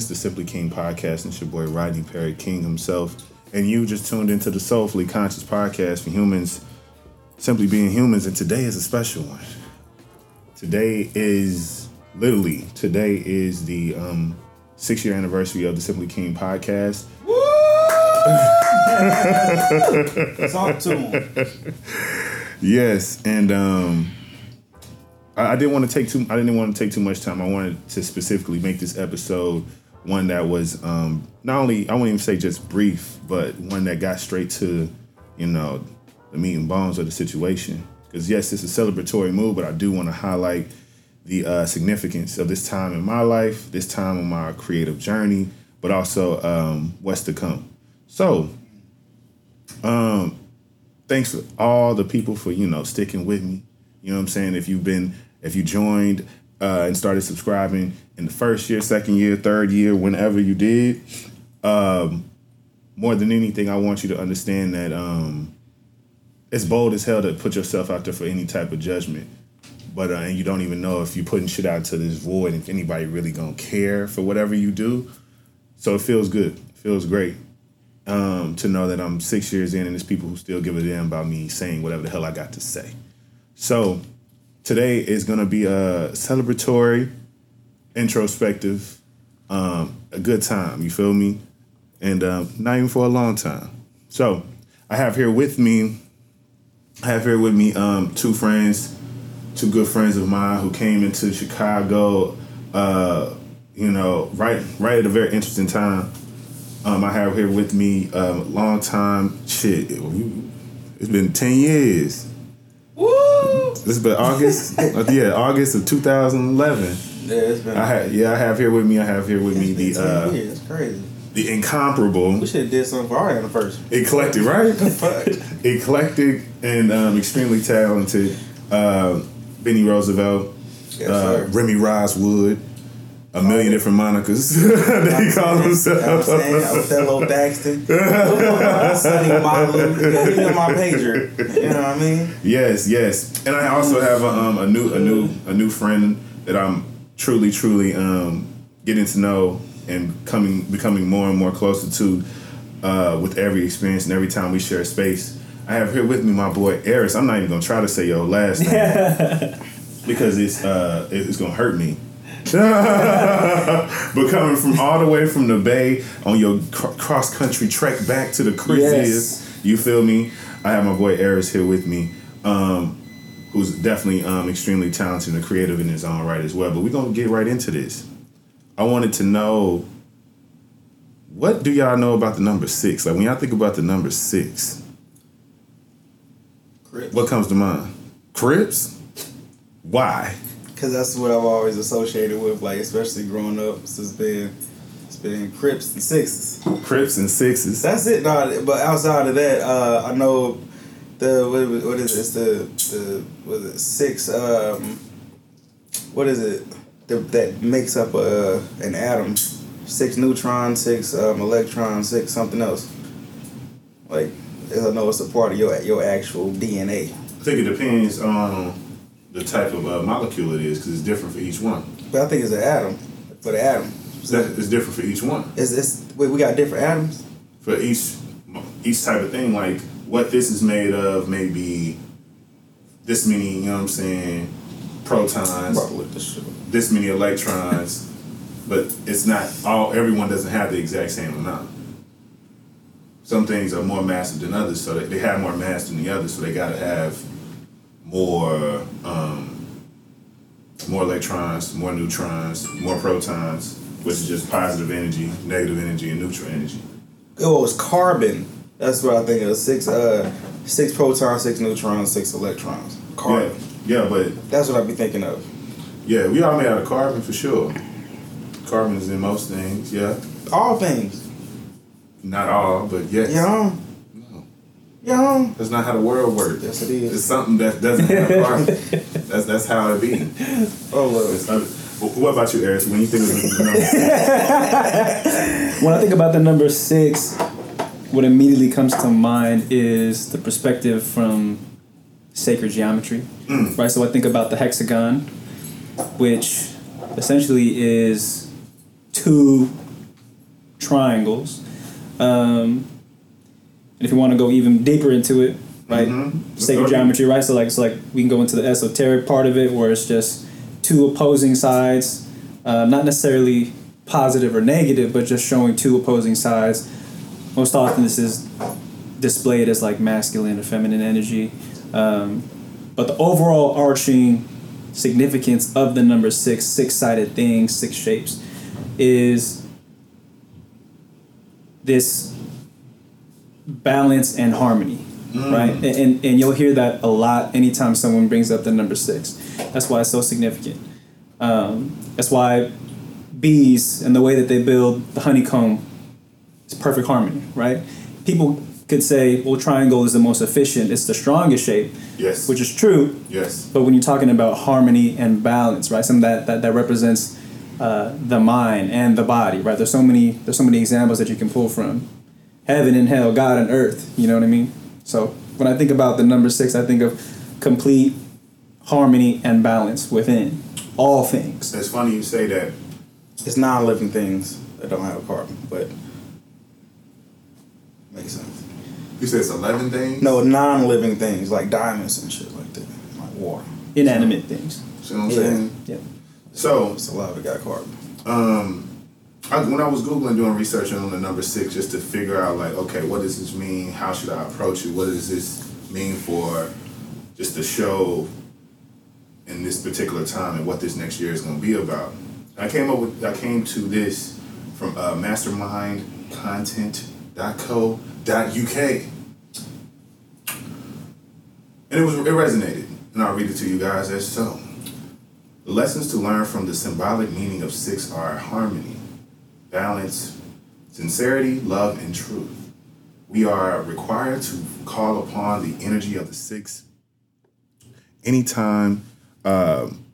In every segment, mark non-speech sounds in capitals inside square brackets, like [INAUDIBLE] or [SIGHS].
This is the Simply King podcast. And it's your boy Rodney Perry, King himself. And you just tuned into the Soulfully Conscious podcast for humans, simply being humans. And today is a special one. Today is literally, today is the um, six year anniversary of the Simply King podcast. [LAUGHS] Talk to him. Yes, and um, I, I didn't want to take too. I didn't want to take too much time. I wanted to specifically make this episode one that was um, not only I won't even say just brief, but one that got straight to you know the meat and bones of the situation. Because yes, it's a celebratory move, but I do want to highlight the uh, significance of this time in my life, this time on my creative journey, but also um, what's to come. So, um, thanks to all the people for you know sticking with me. You know what I'm saying? If you've been, if you joined uh, and started subscribing in the first year, second year, third year, whenever you did, um, more than anything, I want you to understand that um, it's bold as hell to put yourself out there for any type of judgment. But uh, and you don't even know if you're putting shit out to this void, and if anybody really gonna care for whatever you do. So it feels good. It feels great um, to know that I'm six years in and there's people who still give a damn about me saying whatever the hell I got to say. So today is going to be a celebratory, introspective, um, a good time. You feel me? And um, not even for a long time. So I have here with me, I have here with me um, two friends, two good friends of mine who came into Chicago. Uh, you know, right, right at a very interesting time. Um, I have here with me um, a long time shit. It's been ten years. This has been August. [LAUGHS] uh, yeah, August of 2011. Yeah, it's been. I have yeah, I have here with me. I have here with me the it's been 10 uh, years. It's crazy. the incomparable, We should have did something for our anniversary. eclectic, right? Fuck. [LAUGHS] eclectic and um, extremely talented uh, Bennierosevelt, Yes, uh. Remy Roswood, a million different monikers that he called You know what I'm saying? Othello Daxton. Sonny Malu. He been my pager. You know what I mean? Yes, yes, and I also have a, um, a new, a new, a new friend that I'm truly, truly um, getting to know and coming, becoming more and more closer to uh, with every experience and every time we share space. I have here with me my boy Arris. I'm not even gonna try to say your last name [LAUGHS] because it's uh, it's gonna hurt me. [LAUGHS] but coming from all the way from the bay on your cr- cross country trek back to the Chris Yes. you feel me? I have my boy Arris here with me, um, who's definitely um, extremely talented and creative in his own right as well. But we're gonna get right into this. I wanted to know what do y'all know about the number six? Like when y'all think about the number six, what comes to mind? Crips? Why? Because that's what I've always associated with, like, especially growing up. It's just been, it's been Crips and Sixes. Crips and sixes. That's it, no. But outside of that, uh, I know the what, what is it? It's the the what is it? Six. Um, what is it? The, that makes up uh, an atom. Six neutrons, six um, electrons, six something else. Like I know it's a part of your your actual DNA. I think it depends on the type of uh, molecule it is because it's different for each one. But I think it's an atom for the atom. That- It's different for each one. Is this wait? We got different atoms. For each each type of thing, like what this is made of, maybe this many. You know what I'm saying? Protons. Bro, with the shit. this many electrons, [LAUGHS] but it's not all. Everyone doesn't have the exact same amount. Some things are more massive than others, so they, they have more mass than the others, so they gotta have more um, more electrons, more neutrons, more protons, which is just positive energy, negative energy, and neutral energy. Oh, it's carbon. That's what I think of. Six uh six protons, six neutrons, six electrons. Carbon. Yeah, yeah, but That's what I be thinking of. yeah, we all made out of carbon for sure. Carbon is in most things, yeah. All things. Not all, but yes. Yeah. Yeah. That's not how the world works. Yes, it is. It's something that doesn't have carbon. [LAUGHS] that's that's how it be. Oh not- what about you, Arris? When you think of the number, [LAUGHS] When I think about the number six, what immediately comes to mind is the perspective from sacred geometry, right? So I think about the hexagon, which essentially is two triangles. Um, and if you want to go even deeper into it, right, Mhm. sacred Okay. geometry, right? So like, so like we can go into the esoteric part of it, where it's just two opposing sides, uh, not necessarily positive or negative, but just showing two opposing sides. Most often, this is displayed as like masculine or feminine energy. Um, but the overall arching significance of the number six, six sided thing, six shapes, is this balance and harmony, right? And, and and you'll hear that a lot anytime someone brings up the number six. That's why it's so significant. Um, that's why bees and the way that they build the honeycomb is perfect harmony, right? People could say, well, triangle is the most efficient, it's the strongest shape, Yes. which is true. yes. But when you're talking about harmony and balance, right, something that that, that represents uh, the mind and the body, right? There's so many there's so many examples that you can pull from heaven and hell, God and earth. You know what I mean? So when I think about the number six, I think of complete harmony and balance within all things. It's funny you say that. It's non-living things that don't have a carbon, but makes sense. You said it's eleven things. No, non-living things like diamonds and shit like that, like water. Inanimate things. See what I'm Yeah. saying? Yeah. So It's a lot of it got carbon. um, I, when I was googling doing research on the number six, just to figure out like, okay, what does this mean? How should I approach it? What does this mean for just the show in this particular time and what this next year is going to be about? I came up with, I came to this from uh, mastermindcontent.co.uk. And it was it resonated, and I'll read it to you guys as so. The lessons to learn from the symbolic meaning of six are harmony, balance, sincerity, love, and truth. We are required to call upon the energy of the six anytime. Um,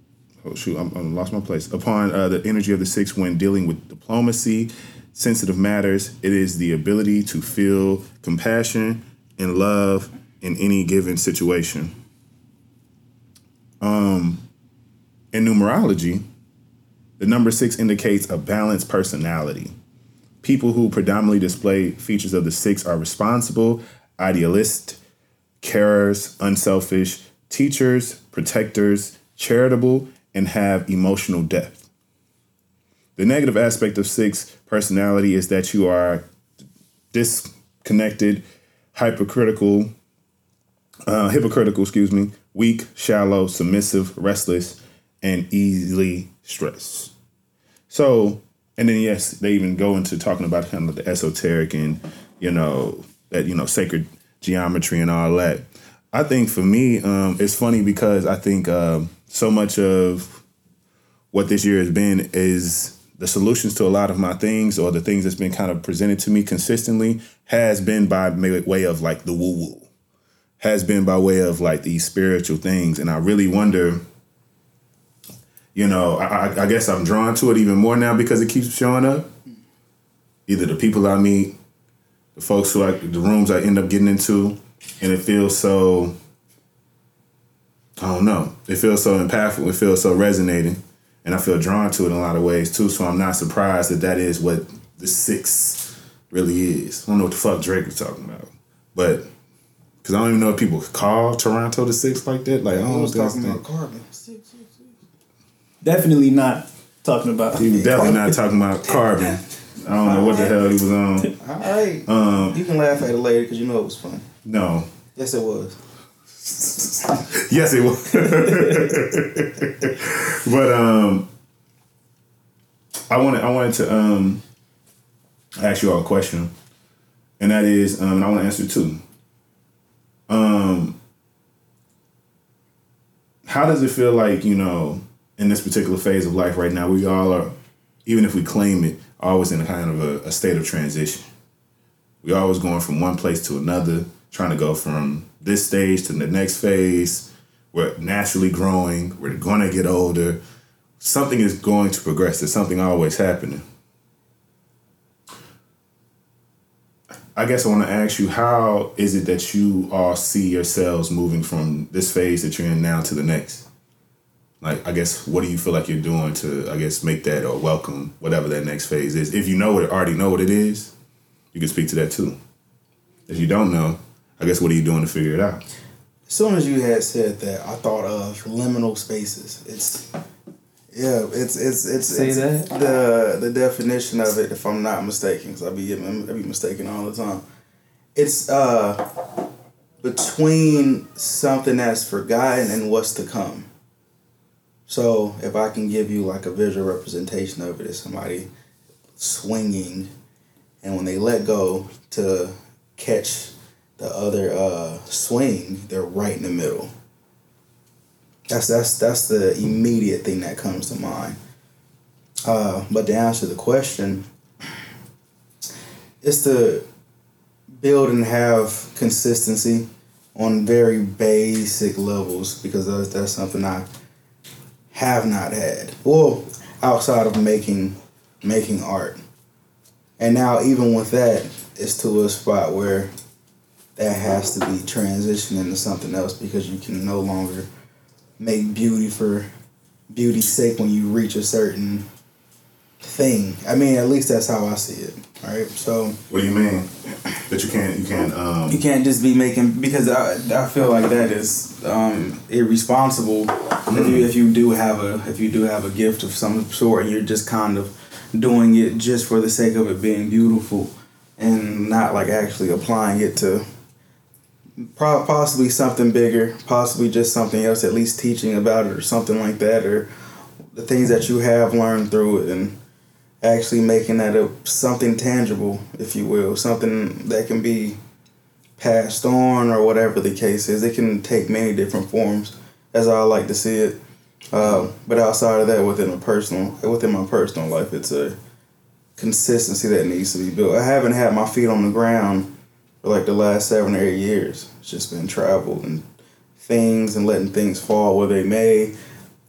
oh shoot, I'm, lost my place. Upon uh, the energy of the six when dealing with diplomacy, sensitive matters, it is the ability to feel compassion and love in any given situation. Um, in numerology, the number six indicates a balanced personality. People who predominantly display features of the six are responsible, idealist, carers, unselfish, teachers, protectors, charitable, and have emotional depth. The negative aspect of six personality is that you are disconnected, hypercritical, uh, hypocritical, excuse me, weak, shallow, submissive, restless, and easily stressed. So, and then yes, they even go into talking about kind of the esoteric and you know that you know sacred geometry and all that. I think for me, um, it's funny because I think um, so much of what this year has been is the solutions to a lot of my things or the things that's been kind of presented to me consistently has been by way of like the woo woo, has been by way of like these spiritual things, and I really wonder you know, I, I- I guess I'm drawn to it even more now because it keeps showing up. Either the people I meet, the folks who I, the rooms I end up getting into, and it feels so. I don't know. It feels so impactful. It feels so resonating, and I feel drawn to it in a lot of ways too. So I'm not surprised that that is what the six really is. I don't know what the fuck Drake was talking about, but because I don't even know if people call Toronto the six like that. Like I I don't was think talking about carbon. Six. Definitely not talking about. He was definitely not talking about carbon. I don't know what the hell he was on. All right. Um, you can laugh at it later because you know it was fun. No. Yes, it was. Yes, it was. but um, I wanted I wanted to um ask you all a question, and that is um, and I want to answer it too. Um, how does it feel like you know in this particular phase of life right now? We all are, even if we claim it, always in a kind of a, a state of transition. We're always going from one place to another, trying to go from this stage to the next phase. We're naturally growing. We're going to get older. Something is going to progress. There's something always happening. I guess I want to ask you, how is it that you all see yourselves moving from this phase that you're in now to the next? Like I guess what do you feel like you're doing to I guess make that or welcome whatever that next phase is. If you know what already know what it is, you can speak to that too. If you don't know, I guess what are you doing to figure it out? As soon as you had said that, I thought of liminal spaces. It's yeah, it's it's it's, Say it's that? the the definition of it. If I'm not mistaken, because I be getting- I be mistaken all the time. It's uh between something that's forgotten and what's to come. So if I can give you like a visual representation of it, it's somebody swinging, and when they let go to catch the other uh, swing, they're right in the middle. That's that's that's the immediate thing that comes to mind. Uh, but to answer the question, it's to build and have consistency on very basic levels because that's, that's something I have not had. Well, outside of making making art, and now even with that, it's to a spot where that has to be transitioned into something else because you can no longer make beauty for beauty's sake when you reach a certain thing. I mean, at least that's how I see it. All right, so What do you mean? That you can't you can't um you can't just be making because I, I feel like that is um, irresponsible if you if you do have a if you do have a gift of some sort and you're just kind of doing it just for the sake of it being beautiful and not like actually applying it to pro- possibly something bigger, possibly just something else, at least teaching about it or something like that, or the things that you have learned through it and actually making that a something tangible, if you will, something that can be passed on or whatever the case is. It can take many different forms, as I like to see it. Uh, but outside of that, within a personal, within my personal life, it's a consistency that needs to be built. I haven't had my feet on the ground for like the last seven or eight years. It's just been travel and things and letting things fall where they may,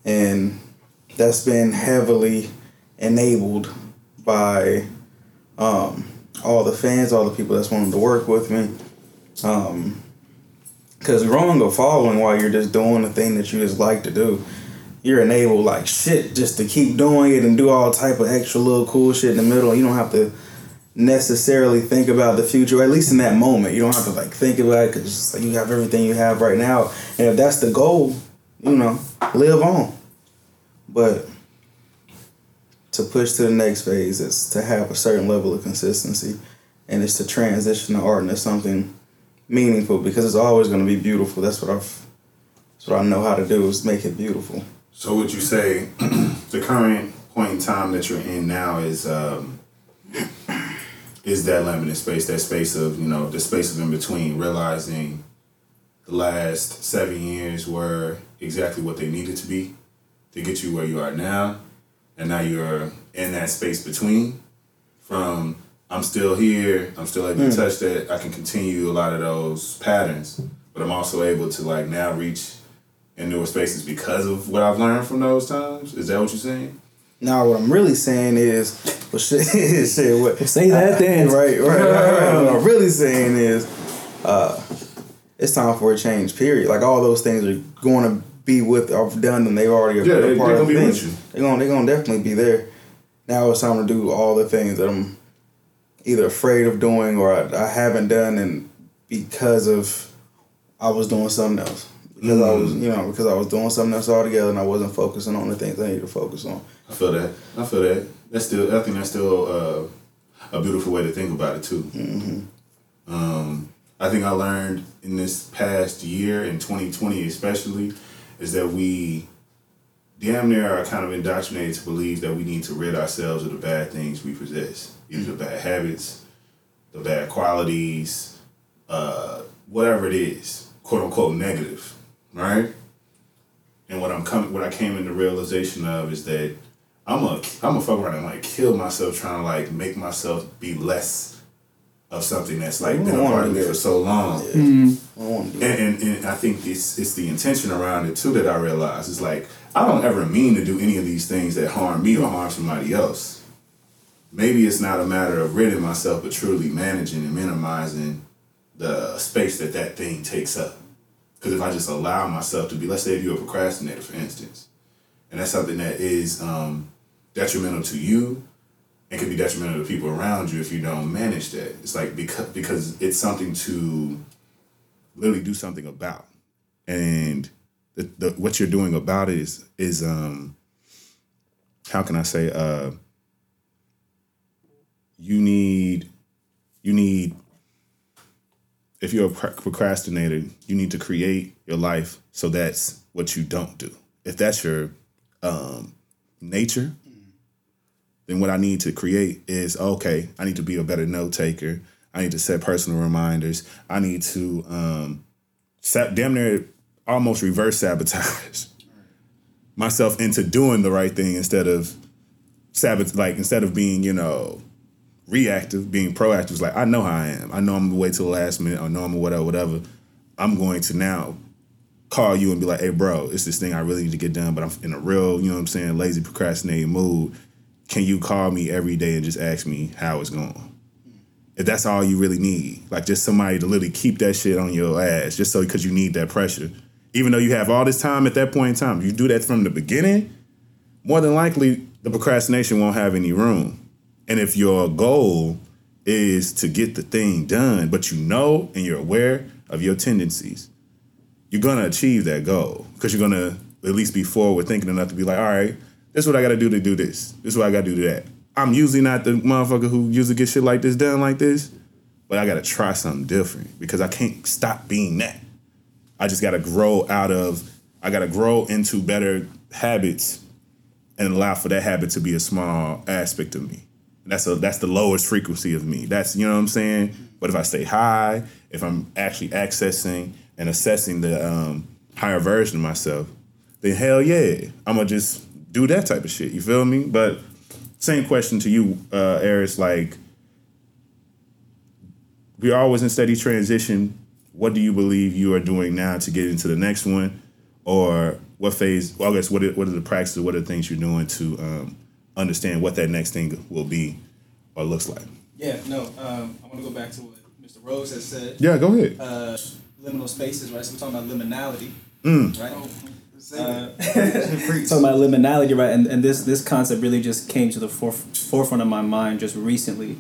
and that's been heavily enabled by um, all the fans, all the people that's wanting to work with me. Um, Cause growing or following while you're just doing the thing that you just like to do, you're enabled like shit just to keep doing it and do all type of extra little cool shit in the middle. You don't have to necessarily think about the future, at least in that moment. You don't have to like think about it because like, you have everything you have right now, and if that's the goal, you know, live on. But to push to the next phase is to have a certain level of consistency, and it's to transition the art into something meaningful because it's always going to be beautiful. That's what I've, that's what I know how to do is make it beautiful. So would you say [CLEARS THROAT] the current point in time that you're in now is um, is that limited space, that space of you know the space of in between, realizing the last seven years were exactly what they needed to be to get you where you are now, and now you're in that space between. From I'm still here, I'm still able to touch that. I can continue a lot of those patterns, but I'm also able to like now reach in newer spaces because of what I've learned from those times. Is that what you're saying? Now, what I'm really saying is, well, [LAUGHS] shit, shit what, Say that [LAUGHS] then. right, right, right, right. [LAUGHS] What I'm really saying is, uh, it's time for a change. Period. Like all those things are going to be with. I've done them. They've already Yeah, they- part they're of gonna be with you. They're gonna they're gonna definitely be there. Now it's time to do all the things that I'm either afraid of doing or I, I haven't done, and because of I was doing something else. Because I was, you know, because I was doing something else altogether, and I wasn't focusing on the things I needed to focus on. I feel that. I feel that. That's still. I think that's still uh, a beautiful way to think about it too. Um, I think I learned in this past year in 2020, especially, is that we damn near are kind of indoctrinated to believe that we need to rid ourselves of the bad things we possess, either the bad habits, the bad qualities, uh, whatever it is, quote unquote negative, right? And what I'm coming, what I came into realization of is that I'm a, I'm a fuck around and like kill myself trying to like make myself be less of something that's like been a part of do me for so long. I don't want And, and, and I think it's it's the intention around it too that I realize. It's like I don't ever mean to do any of these things that harm me or harm somebody else. Maybe it's not a matter of ridding myself, but truly managing and minimizing the space that that thing takes up. Because if I just allow myself to be, let's say if you're a procrastinator, for instance, and that's something that is um, detrimental to you and can be detrimental to people around you if you don't manage that. It's like because because it's something to literally do something about, and the, the what you're doing about it is is um how can I say uh you need you need if you're a procrastinator, you need to create your life so that's what you don't do. If that's your um, nature, then what I need to create is okay, I need to be a better note taker. I need to set personal reminders. I need to um, set, damn near almost reverse sabotage [LAUGHS] myself into doing the right thing instead of sabot like instead of being you know reactive, being proactive is like I know how I am. I know I'm gonna wait till the last minute. I know I'm whatever, whatever. I'm going to now call you and be like, hey, bro, it's this thing I really need to get done, but I'm in a real, you know what I'm saying, lazy procrastinating mood. Can you call me every day and just ask me how it's going? If that's all you really need, like just somebody to literally keep that shit on your ass, just so because you need that pressure. Even though you have all this time at that point in time, you do that from the beginning, more than likely the procrastination won't have any room and if your goal is to get the thing done, but you know and you're aware of your tendencies, you're gonna achieve that goal because you're gonna at least be forward thinking enough to be like, all right, this is what I gotta do to do this. This is what I gotta do to that. I'm usually not the motherfucker who usually gets shit like this done like this, but I gotta try something different because I can't stop being that. I just gotta grow out of, I gotta grow into better habits and allow for that habit to be a small aspect of me. That's a that's the lowest frequency of me. That's you know what I'm saying. But if I stay high, if I'm actually accessing and assessing the um, higher version of myself, then hell yeah, I'm gonna just do that type of shit. You feel me? But same question to you, uh, Arris. Like we're always in steady transition. What do you believe you are doing now to get into the next one, or what phase? Well, I guess what are, what are the practices? What are the things you're doing to um, understand what that next thing will be or looks like. Yeah, no, um, I want to go back to what Mr. Rose has said. Yeah, go ahead. Uh, liminal spaces, right? So we're talking about liminality, mm. right? Uh, [LAUGHS] [LAUGHS] talking about liminality, right? And, and this this concept really just came to the foref- forefront of my mind just recently,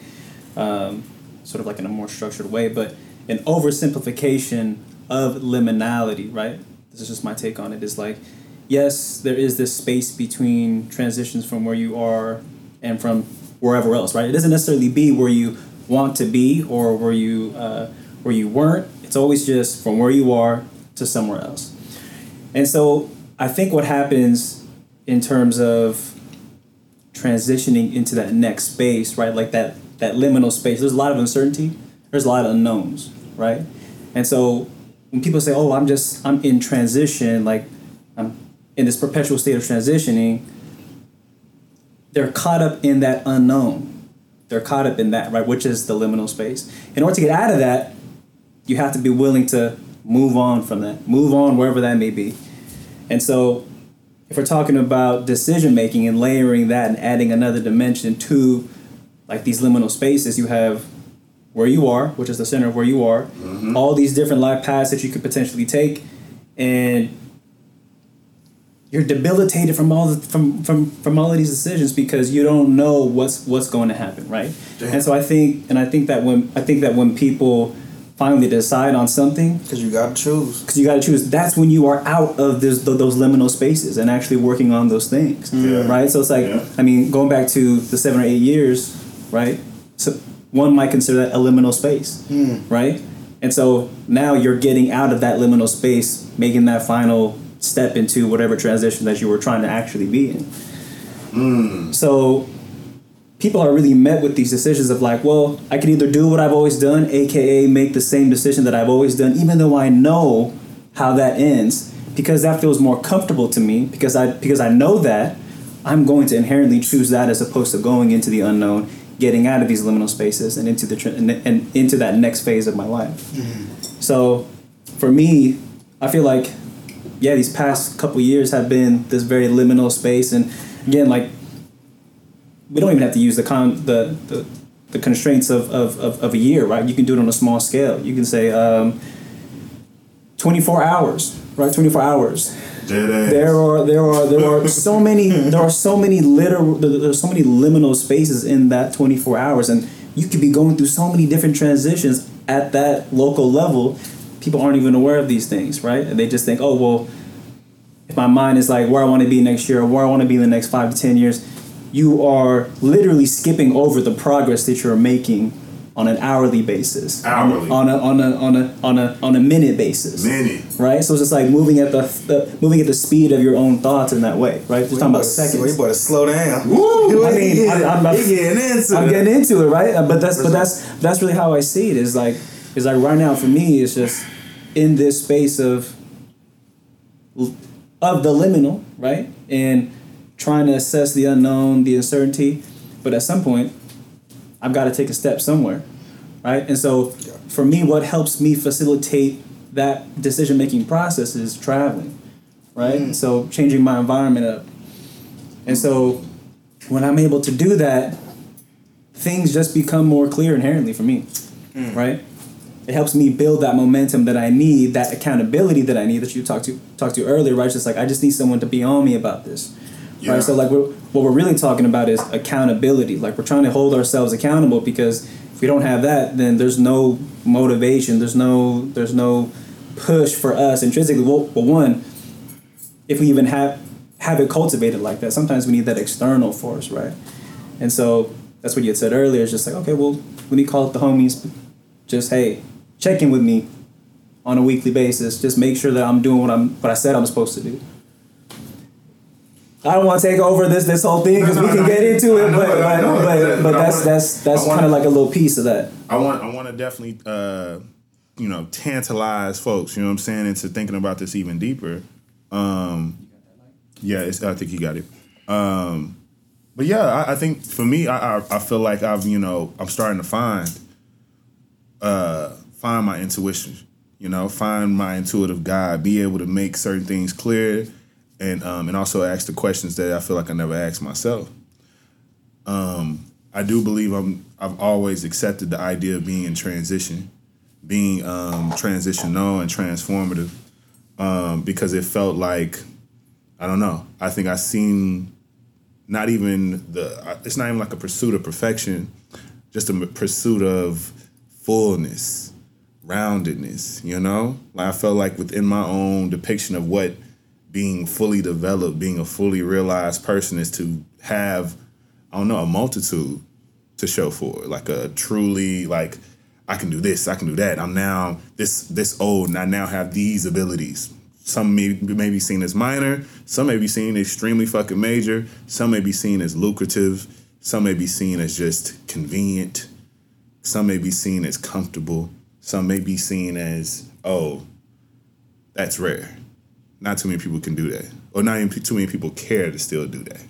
um, sort of like in a more structured way, but an oversimplification of liminality, right? This is just my take on it. Is like yes, there is this space between transitions from where you are and from wherever else, right? It doesn't necessarily be where you want to be or where you uh, where you weren't. It's always just from where you are to somewhere else. And so I think what happens in terms of transitioning into that next space, right? Like that that liminal space. There's a lot of uncertainty. There's a lot of unknowns, right? And so when people say, "Oh, I'm just I'm in transition," like I'm in this perpetual state of transitioning, they're caught up in that unknown. They're caught up in that, right, which is the liminal space. In order to get out of that, you have to be willing to move on from that, move on wherever that may be. And so, if we're talking about decision making and layering that and adding another dimension to like these liminal spaces, you have where you are, which is the center of where you are, mm-hmm. all these different life paths that you could potentially take, and you're debilitated from all the, from from from all of these decisions because you don't know what's what's going to happen, right? Damn. And so I think, and I think that when I think that when people finally decide on something, because you got to choose, because you got to choose, that's when you are out of this, those liminal spaces and actually working on those things, yeah. right? So it's like, yeah. I mean, going back to the seven or eight years, right? So one might consider that a liminal space, mm. right? And so now you're getting out of that liminal space, making that final step into whatever transition that you were trying to actually be in. Mm. So people are really met with these decisions of like, well, I can either do what I've always done, aka make the same decision that I've always done, even though I know how that ends, because that feels more comfortable to me, because I because I know that, I'm going to inherently choose that as opposed to going into the unknown, getting out of these liminal spaces and into the and, and into that next phase of my life. Mm. So, for me, I feel like yeah, these past couple years have been this very liminal space, and again, like we don't even have to use the con the the, the constraints of, of, of, of, a year, right? You can do it on a small scale. You can say um, 24 hours, right? 24 hours. There are there are there are [LAUGHS] so many there are so many literal there's so many liminal spaces in that 24 hours and you could be going through so many different transitions at that local level people aren't even aware of these things right and they just think oh well if my mind is like where i want to be next year or where i want to be in the next five to ten years you are literally skipping over the progress that you're making on an hourly basis Hourly. on a on a on a on a on a minute basis Minute. right? So it's just like moving at the, the moving at the speed of your own thoughts in that way, right? Just talking about We seconds. better slow down. Woo! [LAUGHS] I mean, He I'm, I'm, I'm, getting into I'm it. getting into it, right? Uh, But that's but that's that's really how I see it. Is like is like right now for me, it's just in this space of of the liminal, right? And trying to assess the unknown, the uncertainty. But at some point, I've got to take a step somewhere, right? And so for me, what helps me facilitate that decision making process is traveling, right? Mm. So changing my environment up. And so when I'm able to do that, things just become more clear inherently for me, mm. right? It helps me build that momentum that I need, that accountability that I need that you talked to talked to earlier, right? It's just like I just need someone to be on me about this, Yeah. right? So like we're, what we're really talking about is accountability. Like we're trying to hold ourselves accountable because if we don't have that, then there's no motivation. There's no there's no push for us intrinsically. Well, well one, if we even have have it cultivated like that, sometimes we need that external force, right? And so that's what you had said earlier. It's just like, okay, well, let me call up the homies. Just hey, check in with me on a weekly basis. Just make sure that I'm doing what I'm what I said I'm supposed to do. I don't want to take over this this whole thing because No, we can no. get into it, but it, but, it. but, but I that's wanna- that's that's kind of like a little piece of that. I want I want to definitely uh, you know tantalize folks. You know what I'm saying into thinking about this even deeper. Um, yeah, I think you got it. Um, but yeah, I, I think for me, I, I I feel like I've you know I'm starting to find uh, find my intuition. You know, find my intuitive guide. Be able to make certain things clear, and um, and also ask the questions that I feel like I never asked myself. I do believe I'm. I've always accepted the idea of being in transition, being um, transitional and transformative, um, because it felt like, I don't know. I think I seen, not even the. It's not even like a pursuit of perfection, just a pursuit of fullness, roundedness. You know, like I felt like within my own depiction of what being fully developed, being a fully realized person is to have, I don't know, a multitude to show for. Like a truly like I can do this, I can do that. I'm now this this old and I now have these abilities. Some may, may be seen as minor, some may be seen extremely fucking major, some may be seen as lucrative, some may be seen as just convenient, some may be seen as comfortable, some may be seen as, oh, that's rare. Not too many people can do that. Or not even too many people care to still do that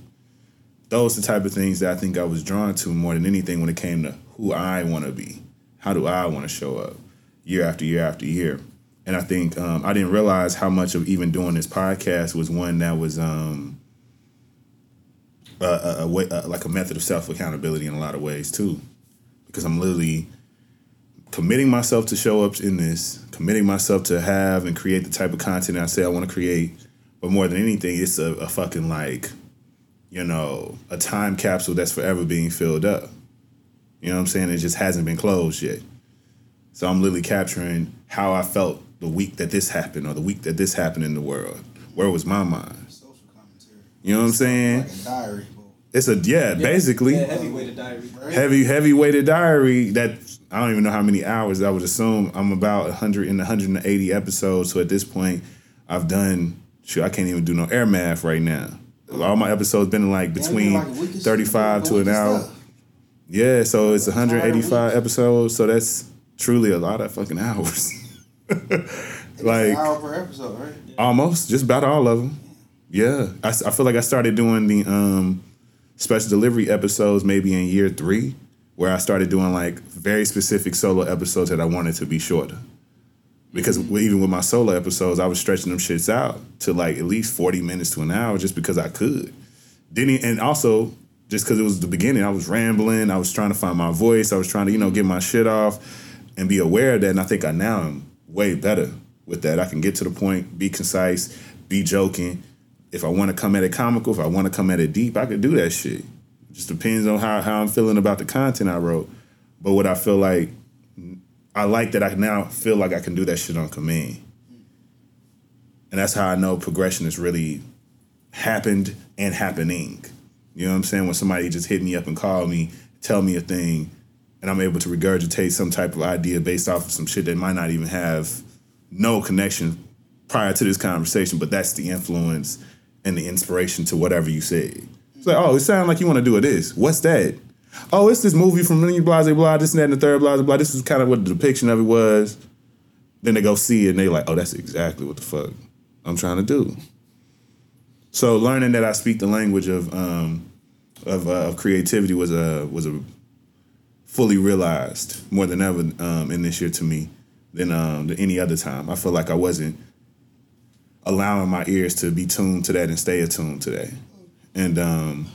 those are the type of things that I think I was drawn to more than anything when it came to who I want to be. How do I want to show up year after year after year? And I think um, I didn't realize how much of even doing this podcast was one that was um, a, a, a way, uh, like a method of self accountability in a lot of ways too, because I'm literally committing myself to show up in this, committing myself to have and create the type of content I say I want to create. But more than anything, it's a, a fucking like you know, a time capsule that's forever being filled up. You know what I'm saying? It just hasn't been closed yet. So I'm literally capturing how I felt the week that this happened or the week that this happened in the world. Where was my mind? Social commentary. You know what I'm saying? Like a diary. It's a yeah, basically heavyweighted diary. heavy heavy weighted diary that I don't even know how many hours. I would assume I'm about 100 in 180 episodes. So at this point I've done shoot I can't even do no air math right now. All my episodes been like between Like a week or 35 to an hour. stuff. yeah so it's It's a hard 185 episodes. So that's truly a lot of fucking hours. [LAUGHS] Like An hour per episode, right? Almost, just about all of them. Yeah, I, I feel like I started doing the um, special delivery episodes maybe in year three, where I started doing like very specific solo episodes that I wanted to be shorter. Because w- even with my solo episodes, I was stretching them shits out to like at least forty minutes to an hour, just because I could. Didn't and also just because it was the beginning, I was rambling. I was trying to find my voice. I was trying to you know get my shit off and be aware of that. And I think I now am way better with that. I can get to the point, be concise, be joking. If I want to come at it comical, if I want to come at it deep, I could do that shit. Just depends on how, how I'm feeling about the content I wrote. But what I feel like, I like that I now feel like I can do that shit on command. And that's how I know progression has really happened and happening. You know what I'm saying? When somebody just hit me up and call me, tell me a thing, and I'm able to regurgitate some type of idea based off of some shit that might not even have no connection prior to this conversation, but that's the influence and the inspiration to whatever you said. Like, oh, it sounds like you want to do this. What's that? Oh, it's this movie from blah, blah, blah, this and that and the third, blah, blah, blah. This is kind of what the depiction of it was. Then they go see it and they like, oh, that's exactly what the fuck I'm trying to do. So learning that I speak the language of um, of, uh, of creativity was a was a fully realized more than ever um, in this year to me than um, than any other time. I feel like I wasn't allowing my ears to be tuned to that and stay attuned to that. And um,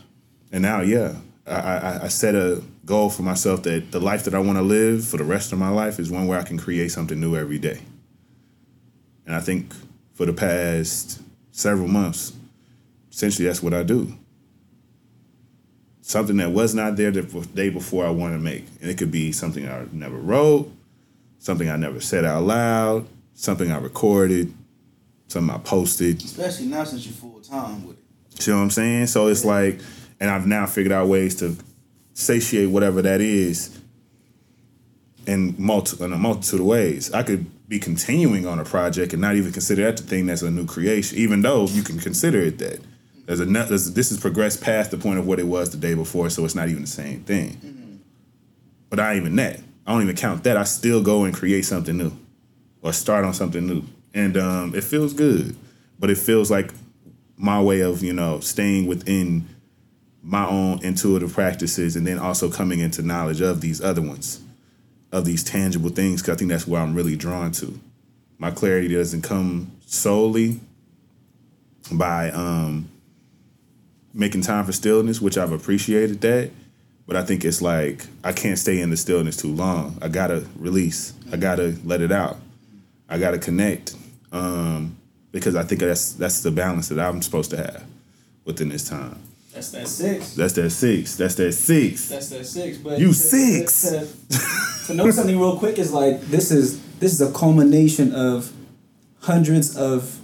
and now, yeah, I, I, I set a goal for myself that the life that I want to live for the rest of my life is one where I can create something new every day. And I think for the past several months, essentially that's what I do. Something that was not there the day before I want to make. And it could be something I never wrote, something I never said out loud, something I recorded, something I posted. Especially now since you're full time with it. You know what I'm saying? So it's like, and I've now figured out ways to satiate whatever that is in, multi, in a multitude of ways. I could be continuing on a project and not even consider that the thing that's a new creation, even though you can consider it that. There's a there's, this has progressed past the point of what it was the day before, so it's not even the same thing. Mm-hmm. But I even that. I don't even count that. I still go and create something new, or start on something new, and um, it feels good. But it feels like my way of you know staying within my own intuitive practices, and then also coming into knowledge of these other ones, of these tangible things. Because I think that's where I'm really drawn to. My clarity doesn't come solely by um, making time for stillness, which I've appreciated that. But I think it's like I can't stay in the stillness too long. I gotta release. I gotta let it out. I gotta connect. Um, because I think that's that's the balance that I'm supposed to have within this time. That's that six. That's that six. That's that six. That's that six. But you to, six. To, to, to know something real quick is like this is this is a culmination of hundreds of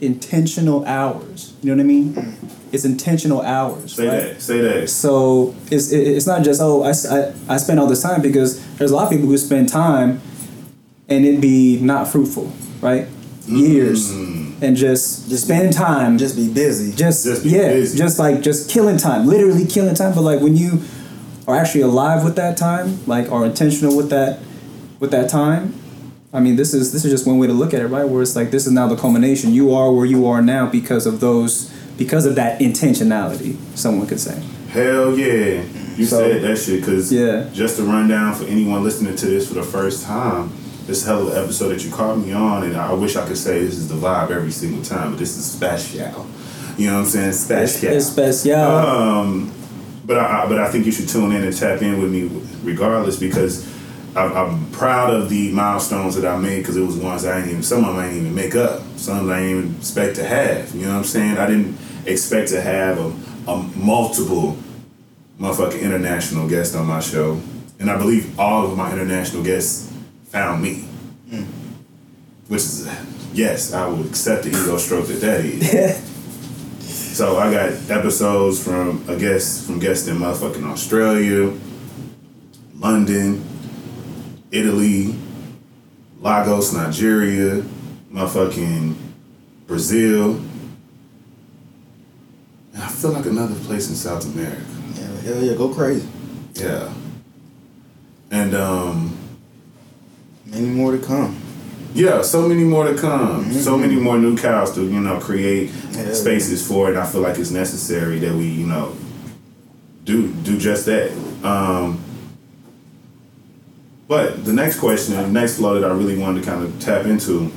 intentional hours. You know what I mean? It's intentional hours. Say right? that. Say that. So it's it's not just oh I, I, I spend all this time because there's a lot of people who spend time and it be not fruitful, right? Years Mm. and just just spend time, Just be busy. just, Just be yeah, busy. just like just killing time, literally killing time. But like when you are actually alive with that time, like are intentional with that with that time. I mean, this is this is just one way to look at it, right? Where it's like this is now the culmination. You are where you are now because of those because of that intentionality. Someone could say. Hell yeah. You So- said that shit because Yeah. just to run down for anyone listening to this for the first time, this hell of an episode that you caught me on, and I wish I could say this is the vibe every single time, but this is special. You know what I'm saying? Special. It's special. Um, but I, but I think you should tune in and tap in with me regardless because I'm, I'm proud of the milestones that I made because it was ones I didn't even some of them I didn't even make up. Some of them I didn't even expect to have. You know what I'm saying? I didn't expect to have a, a multiple motherfucking international guest on my show, and I believe all of my international guests found me. Which is yes, I will accept the ego stroke that that is. So I got episodes from a guest from guests in motherfucking Australia, London, Italy, Lagos, Nigeria, motherfucking Brazil. And I feel like another place in South America. Yeah, hell yeah, go crazy. Yeah. And um Many more to come. yeah, so many more to come. So many more new cows to, you know, create Yeah. spaces for it. I feel like it's necessary that we, you know, do do just that. Um but the next question, the next flow that I really wanted to kind of tap into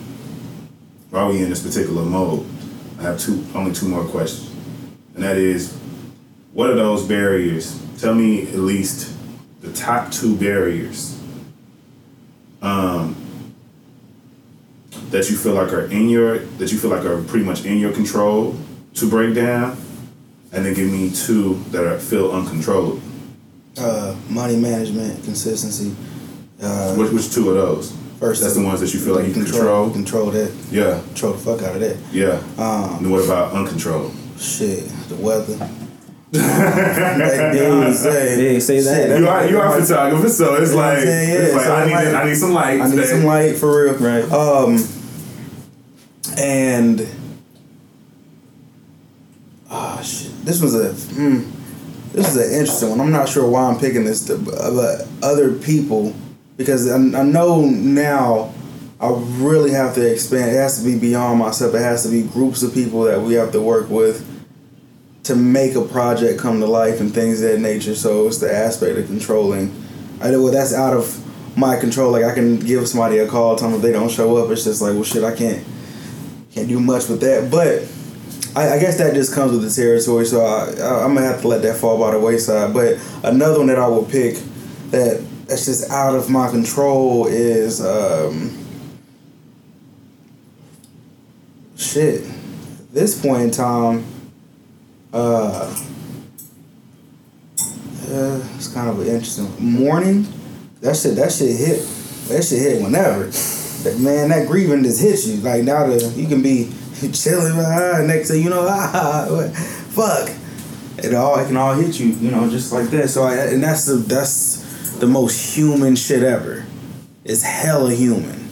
while we in this particular mode, I have two only two more questions. And that is what are those barriers? Tell me at least the top two barriers um, that you feel like are in your that you feel like are pretty much in your control to break down, and then give me two that are feel uncontrollable. Uh, money management, consistency. Uh, Which which two of those? First, That's the ones that you feel like you control. Control that. Yeah, Control the fuck out of that. yeah. Um, and what about uncontrolled? Shit, the weather. Hey, [LAUGHS] say, Hey, say that. Shit, You are you are a photographer, so it's like, yeah, yeah. it's like So I I need might- I need some light. I need today. some light for real. Right. Um, and ah shit, this was a mm, this is an interesting one. I'm not sure why I'm picking this, to, but other people because I, I know now. I really have to expand. It has to be beyond myself. It has to be groups of people that we have to work with to make a project come to life and things of that nature. So it's the aspect of controlling. I know well, that's out of my control. Like I can give somebody a call, tell them if they don't show up. It's just like, well, shit, I can't can't do much with that. But I, I guess that just comes with the territory. So I, I, I'm gonna have to let that fall by the wayside. But another one that I will pick that that's just out of my control is um, shit. At this point in time, uh, uh, it's kind of an interesting. Morning, that shit, that shit hit, that shit hit whenever. That man, that grieving just hits you. Like now, the you can be [LAUGHS] chilling, ah, next thing you know, [LAUGHS] ah, fuck. It all, it can all hit you, you know, just like that. So, I, and that's the that's the most human shit ever. It's hella human,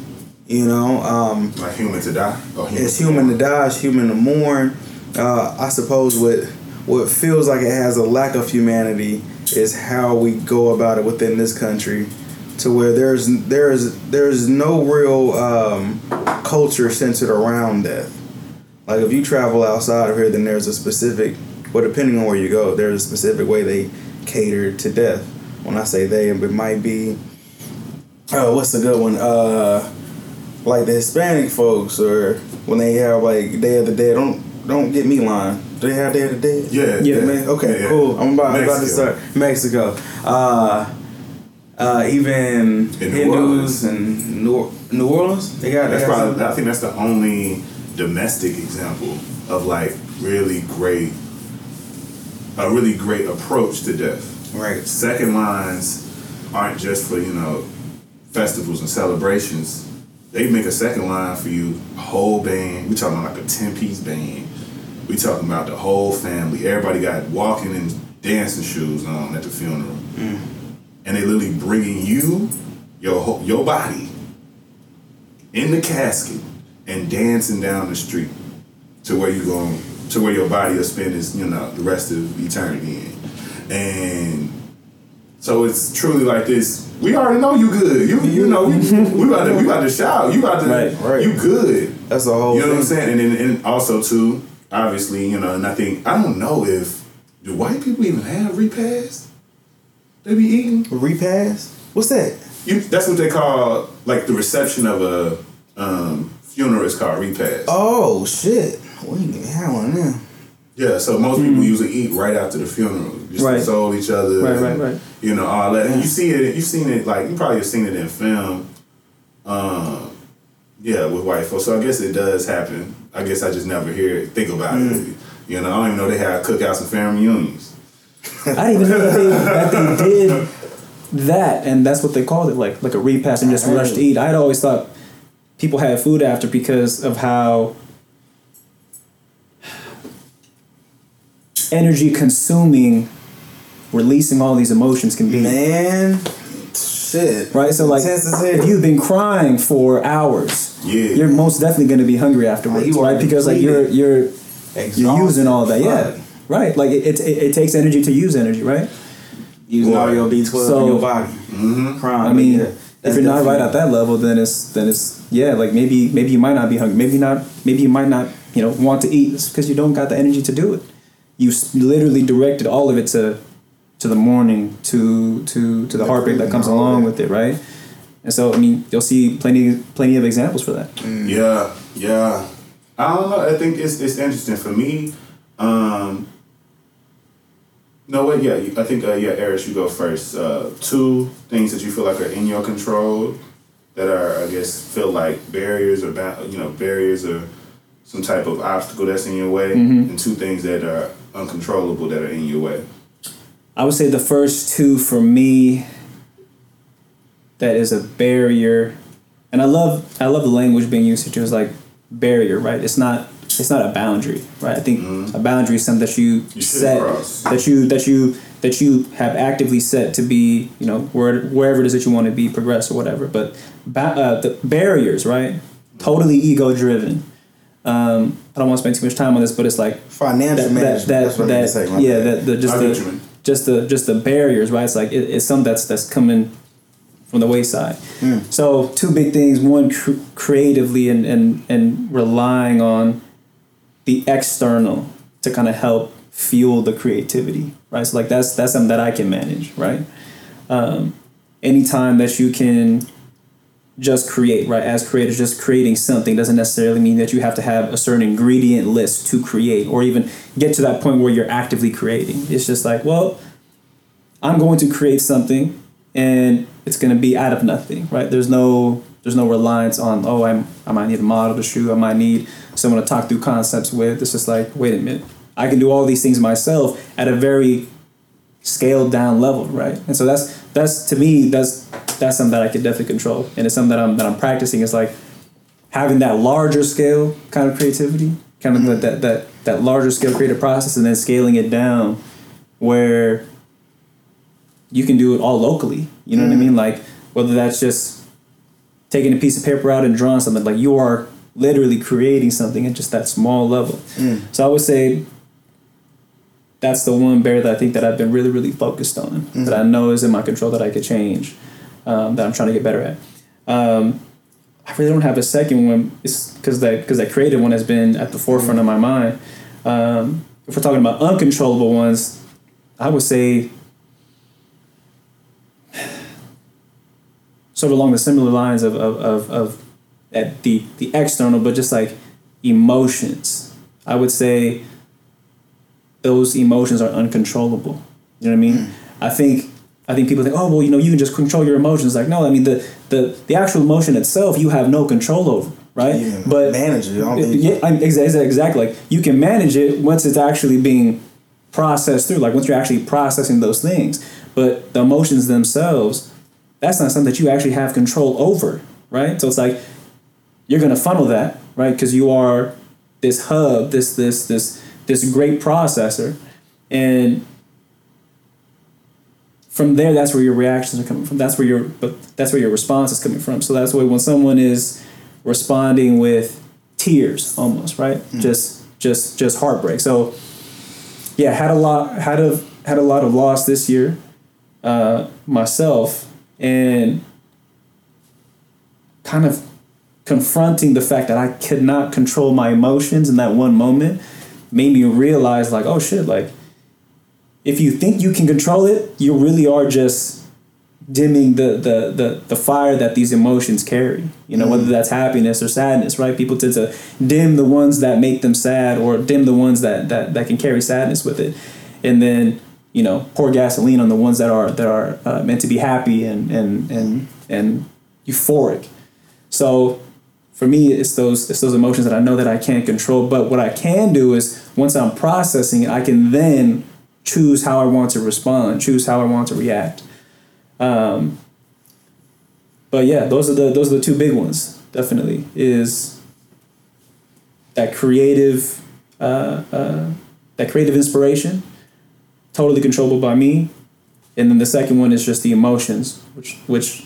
you know. Um, like human to die. Or human it's human to die. It's human to mourn. Uh, I suppose what what feels like it has a lack of humanity is how we go about it within this country, to where there's there's there's no real um, culture centered around death. Like if you travel outside of here, then there's a specific. Well, depending on where you go, there's a specific way they cater to death. When I say they, it might be. Oh, what's the good one? Uh, like the Hispanic folks, or when they have like Day of the Dead. Don't don't get me lying. Do they have Day of the Dead? Yeah, Yeah. Man, okay, Yeah, yeah. cool. I'm about, about to start Mexico. Uh, uh, even In New Hindus Orleans. and New, New Orleans. They got That's they probably. some- I think that's the only domestic example of like really great, a really great approach to death. right. Second lines aren't just for you know festivals and celebrations. They make a second line for you, whole band. We talking about like a ten piece band. We talking about the whole family. Everybody got walking and dancing shoes on at the funeral, mm. and they literally bringing you, your your body, in the casket and dancing down the street to where you going to where your body will spend its you know the rest of eternity in, and so it's truly like this. We already know you good. You you know we, [LAUGHS] we about to we about to shout. You about to Right, right. you good. That's the whole. You know what I'm saying? And then and also too, obviously, you know, and I think I don't know if do white people even have repast? They be eating. Repast. What's that? You, that's what they call like the reception of a um, funeral is called repast. Oh shit. We didn't even have one now. Yeah, so most people usually eat right after the funeral, just Right. console each other. Right, and, right, right. You know all that, and you see it. You've seen it like you probably have seen it in film. Um, yeah, with white folks. So I guess it does happen. I guess I just never hear it, think about it. Mm. You know, I don't even know they have cookouts and family reunions. I didn't even know that they, that they did that, and that's what they called it, like like a repast and just rush to eat. I'd always thought people had food after because of how energy consuming releasing all these emotions can be. Man, shit. Right, so like Intense as hell. if you've been crying for hours, Yeah. you're most definitely going to be hungry afterwards, You are right? Because like you're you're Exhausted. you're using all that, yeah, right. Like it, it, it takes energy to use energy, right? Using all your B12 So- in your body. Mm-hmm. Crying. I mean, yeah, if you're not right at that level, then it's then it's yeah, like maybe maybe you might not be hungry, maybe not, maybe you might not you know want to eat because you don't got the energy to do it. You literally directed all of it to to the mourning, to to to the heartbreak that comes along with it, right? And so I mean, you'll see plenty plenty of examples for that. Yeah, yeah. I don't know. I think it's it's interesting for me. Um, no, wait. Yeah, I think uh, yeah, Arris, you go first. Uh, two things that you feel like are in your control, that are I guess feel like barriers or ba- you know barriers or some type of obstacle that's in your way, and two things that are uncontrollable that are in your way. I would say the first two for me that is a barrier and I love I love the language being used here too. It's like barrier, right? It's not it's not a boundary, right? I think a boundary is something that you, Mm-hmm. You set that you that you that you have actively set to be, you know, where, wherever it is that you want to be, progress or whatever. But ba- uh, the barriers, right? Totally ego driven. Um, I don't want to spend too much time on this, but it's like Financial that, that, management. that, that's what that, meant to say. yeah, that the just I get what you the mean. Just the just the barriers, right? It's like it, it's something that's that's coming from the wayside. So two big things: one, cr- creatively and and and relying on the external to kind of help fuel the creativity, right? So like that's that's something that I can manage, right? Um, anytime that you can just create, right? As creators, just creating something doesn't necessarily mean that you have to have a certain ingredient list to create or even get to that point where you're actively creating. It's just like, well, I'm going to create something and it's going to be out of nothing, right? There's no there's no reliance on oh I'm I might need a model to shoot, I might need someone to talk through concepts with. It's just like wait a minute, I can do all these things myself at a very scaled down level, right? And so that's that's to me that's that's something that I can definitely control, and it's something that I'm that I'm practicing. Is like having that larger scale kind of creativity, kind of mm-hmm. that, that that that larger scale creative process, and then scaling it down where you can do it all locally. You know what I mm-hmm. mean? Like whether that's just taking a piece of paper out and drawing something, like you are literally creating something at just that small level. Mm. So I would say that's the one barrier that I think that I've been really, really focused on. That mm-hmm. I know is in my control that I could change. Um, that I'm trying to get better at. Um, I really don't have a second one. It's because that because that creative one has been at the forefront of my mind. Um, if we're talking about uncontrollable ones, I would say [SIGHS] sort of along the similar lines of of, of, of at the the external, but just like emotions. I would say those emotions are uncontrollable. You know what I mean? I think I think people think, oh well, you know, you can just control your emotions. Like, no, I mean the the the actual emotion itself, you have no control over, right? You can but manage it. I don't think yeah, I'm- exactly. Like you can manage it once it's actually being processed through. Like once you're actually processing those things. But the emotions themselves, that's not something that you actually have control over, right? So it's like you're gonna funnel that, right? Because you are this hub, this this this this great processor, and from there, that's where your reactions are coming from. That's where your but that's where your response is coming from. So that's why when someone is responding with tears, almost right, just just just heartbreak. So yeah, had a lot had a had a lot of loss this year uh, myself, and kind of confronting the fact that I could not control my emotions in that one moment made me realize like oh shit like if you think you can control it you really are just dimming the the the, the fire that these emotions carry. You know whether that's happiness or sadness right? People tend to dim the ones that make them sad or dim the ones that that, that can carry sadness with it. And then you know pour gasoline on the ones that are that are uh, meant to be happy and and and and euphoric. So for me, it's those it's those emotions that I know that I can't control. But what I can do is once I'm processing it, I can then choose how I want to respond, choose how I want to react. Um, but yeah, those are the those are the two big ones. Definitely is that creative uh, uh, that creative inspiration, totally controllable by me, and then the second one is just the emotions, which which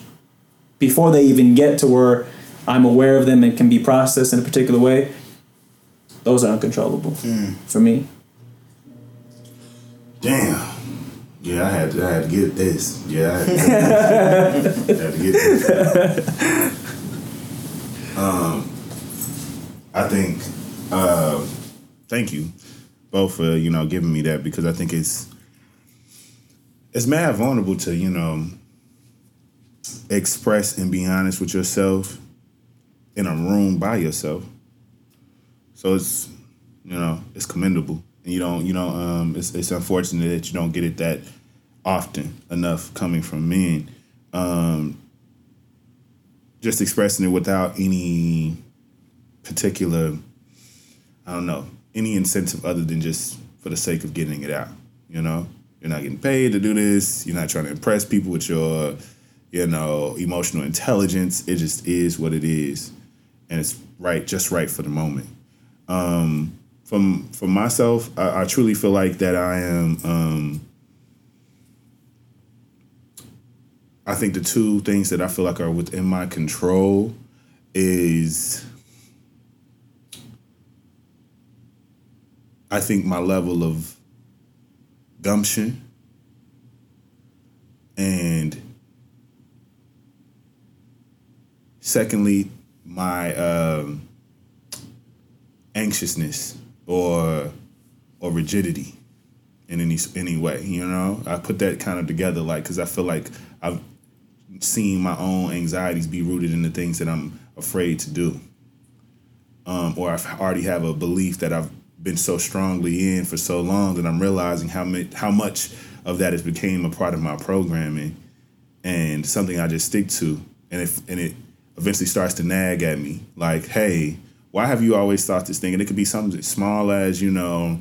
before they even get to where I'm aware of them and can be processed in a particular way, those are uncontrollable for me. Damn. Yeah, I had to, I had to get this. Yeah, I had to get this. [LAUGHS] I had to get this. Um, I think. Uh, thank you both for you know giving me that because I think it's it's mad vulnerable to you know express and be honest with yourself in a room by yourself. So it's you know it's commendable, you don't you know um, it's it's unfortunate that you don't get it that often enough coming from men. Um, just expressing it without any particular, I don't know, any incentive other than just for the sake of getting it out. You know, you're not getting paid to do this. You're not trying to impress people with your, you know, emotional intelligence. It just is what it is, and it's right, just right for the moment. Um, from for myself, I, I truly feel like that I am. Um, I think the two things that I feel like are within my control is I think my level of gumption and secondly my um, anxiousness or or rigidity in any any way you know? I put that kind of together like because i feel like i've seen my own anxieties be rooted in the things that i'm afraid to do. Um, or i already have a belief that i've been so strongly in for so long that i'm realizing how, mi- how much of that has became a part of my programming and something i just stick to. And if and it eventually starts to nag at me like hey why have you always thought this thing and it could be something as small as you know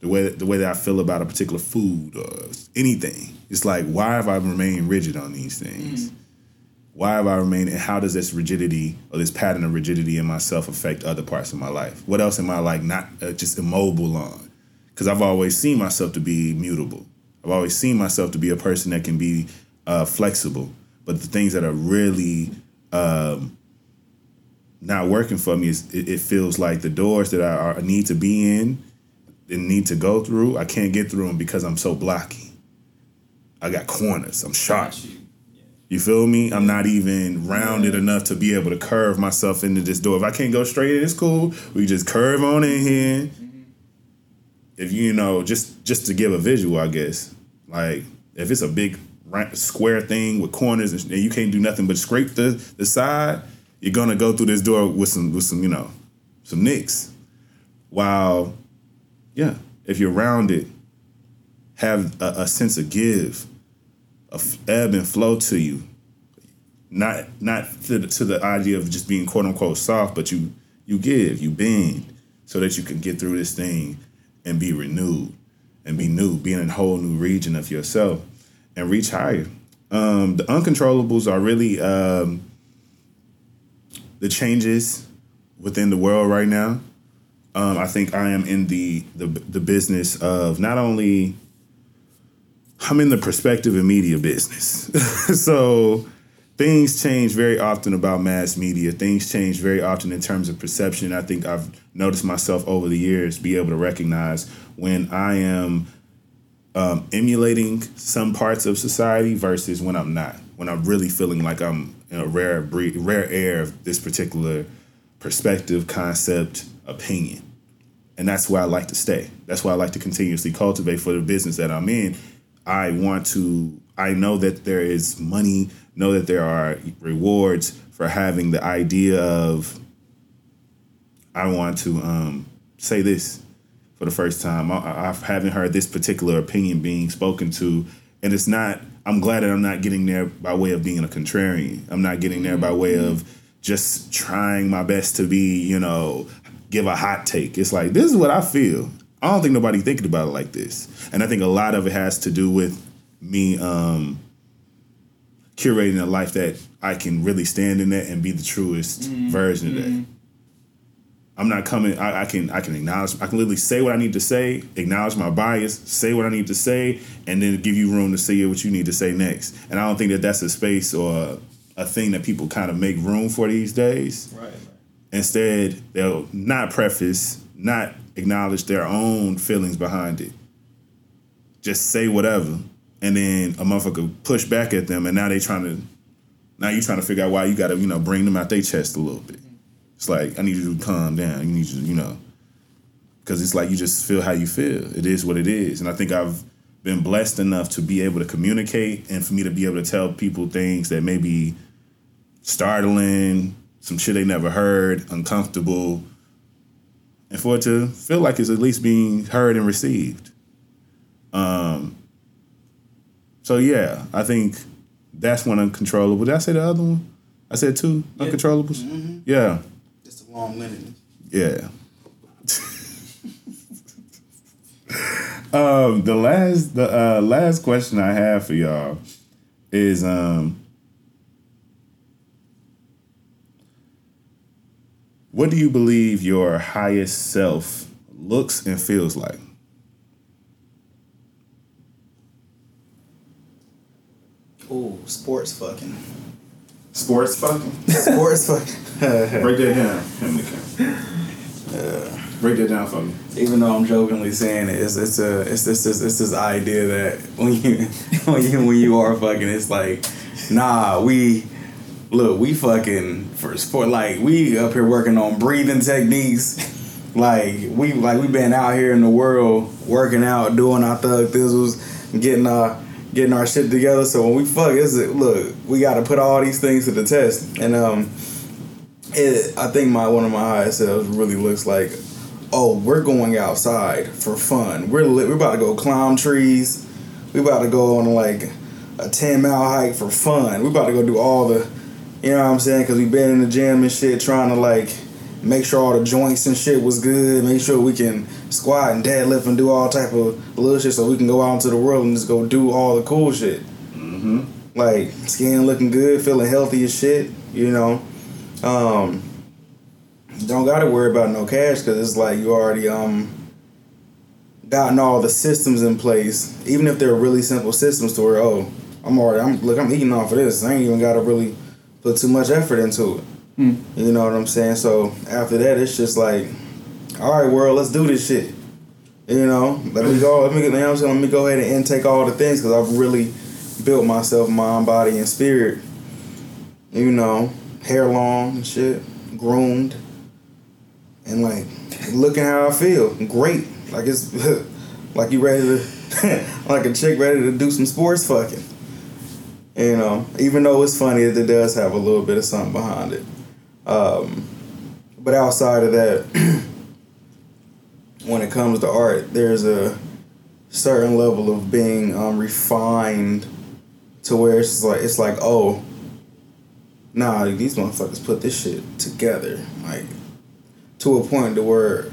the way the way that I feel about a particular food or anything. It's like why have I remained rigid on these things? Why have I remained and how does this rigidity or this pattern of rigidity in myself affect other parts of my life? What else am I like not uh, just immobile on? Because I've always seen myself to be mutable. I've always seen myself to be a person that can be uh, flexible. But the things that are really um, not working for me is it, it feels like the doors that I, I need to be in and need to go through, I can't get through them because I'm so blocky. I got corners. I'm sharp. You feel me? I'm not even rounded enough to be able to curve myself into this door. If I can't go straight in, it's cool. We just curve on in here. Mm-hmm. If you know, just just to give a visual, I guess. Like if it's a big square thing with corners and you can't do nothing but scrape the the side, you're gonna go through this door with some with some you know some nicks. While yeah, if you're rounded, have a, a sense of give, a f- ebb and flow to you. Not not to the, to the idea of just being quote unquote soft, but you you give, you bend, so that you can get through this thing and be renewed and be new, be in a whole new region of yourself and reach higher. Um, the uncontrollables are really um, the changes within the world right now. Um, I think I am in the, the the business of not only I'm in the perspective and media business. [LAUGHS] so things change very often about mass media. Things change very often in terms of perception. I think I've noticed myself over the years be able to recognize when I am um, emulating some parts of society versus when I'm not. When I'm really feeling like I'm a rare breed, rare air of this particular perspective, concept, opinion. And that's where I like to stay. That's why I like to continuously cultivate for the business that I'm in. I want to, I know that there is money, know that there are rewards for having the idea of, I want to um, say this for the first time. I, I haven't heard this particular opinion being spoken to. And it's not, I'm glad that I'm not getting there by way of being a contrarian. I'm not getting there by way of just trying my best to be, you know, give a hot take. It's like this is what I feel. I don't think nobody thinking about it like this, and I think a lot of it has to do with me um, curating a life that I can really stand in that and be the truest version of that. I'm not coming. I, I can I can acknowledge. I can literally say what I need to say, acknowledge my bias, say what I need to say, and then give you room to say what you need to say next. And I don't think that that's a space or a thing that people kind of make room for these days. Right. Instead, they'll not preface, not acknowledge their own feelings behind it. Just say whatever, and then a motherfucker push back at them, and now they trying to, now you trying to figure out why you got to you know bring them out their chest a little bit. It's like I need you to calm down. You need you to, you know, because it's like you just feel how you feel. It is what it is, and I think I've been blessed enough to be able to communicate and for me to be able to tell people things that may be startling, some shit they never heard, uncomfortable, and for it to feel like it's at least being heard and received. Um. So yeah, I think that's one uncontrollable. Did I say the other one? I said two Yeah. uncontrollables. Mm-hmm. Yeah, long yeah. um, the last the uh, last question I have for y'all is um, what do you believe your highest self looks and feels like? Ooh, sports fucking. Sports fucking. sports fucking. [LAUGHS] Break that down. Hand me. Break that down for me. Even though I'm jokingly saying it, it's it's a it's this it's, it's this idea that when you [LAUGHS] when you when you are fucking, it's like, nah, we look, we fucking for sport like we up here working on breathing techniques. Like we like we been out here in the world working out, doing our thug thizzles, getting our getting our shit together. So when we fuck, is it look, we got to put all these things to the test. And um, it, I think my one of my highest really looks like, oh, we're going outside for fun. We're li- we're about to go climb trees. We about to go on like a ten mile hike for fun. We about to go do all the, you know what I'm saying? Because we been in the gym and shit, trying to like make sure all the joints and shit was good. Make sure we can squat and deadlift and do all type of little shit, so we can go out into the world and just go do all the cool shit. Mm-hmm. Like skin looking good, feeling healthy as shit. You know, um, don't got to worry about no cash because it's like you already um gotten all the systems in place, even if they're really simple systems to where oh I'm already I'm look I'm eating off of this. I ain't even got to really put too much effort into it. Hmm. You know what I'm saying? So after that, it's just like, all right, world, let's do this shit. You know, let me go. Let me. You know I'm saying? Let me go ahead and intake all the things because I've really built myself, mind, body, and spirit. You know, hair long and shit, groomed, and like looking how I feel, great. Like it's [LAUGHS] like you ready to, [LAUGHS] like a chick ready to do some sports fucking. You know, even though it's funny, it does have a little bit of something behind it. Um, but outside of that, [CLEARS THROAT] when it comes to art, there's a certain level of being um, refined to where it's like it's like oh, nah, these motherfuckers put this shit together like to a point to where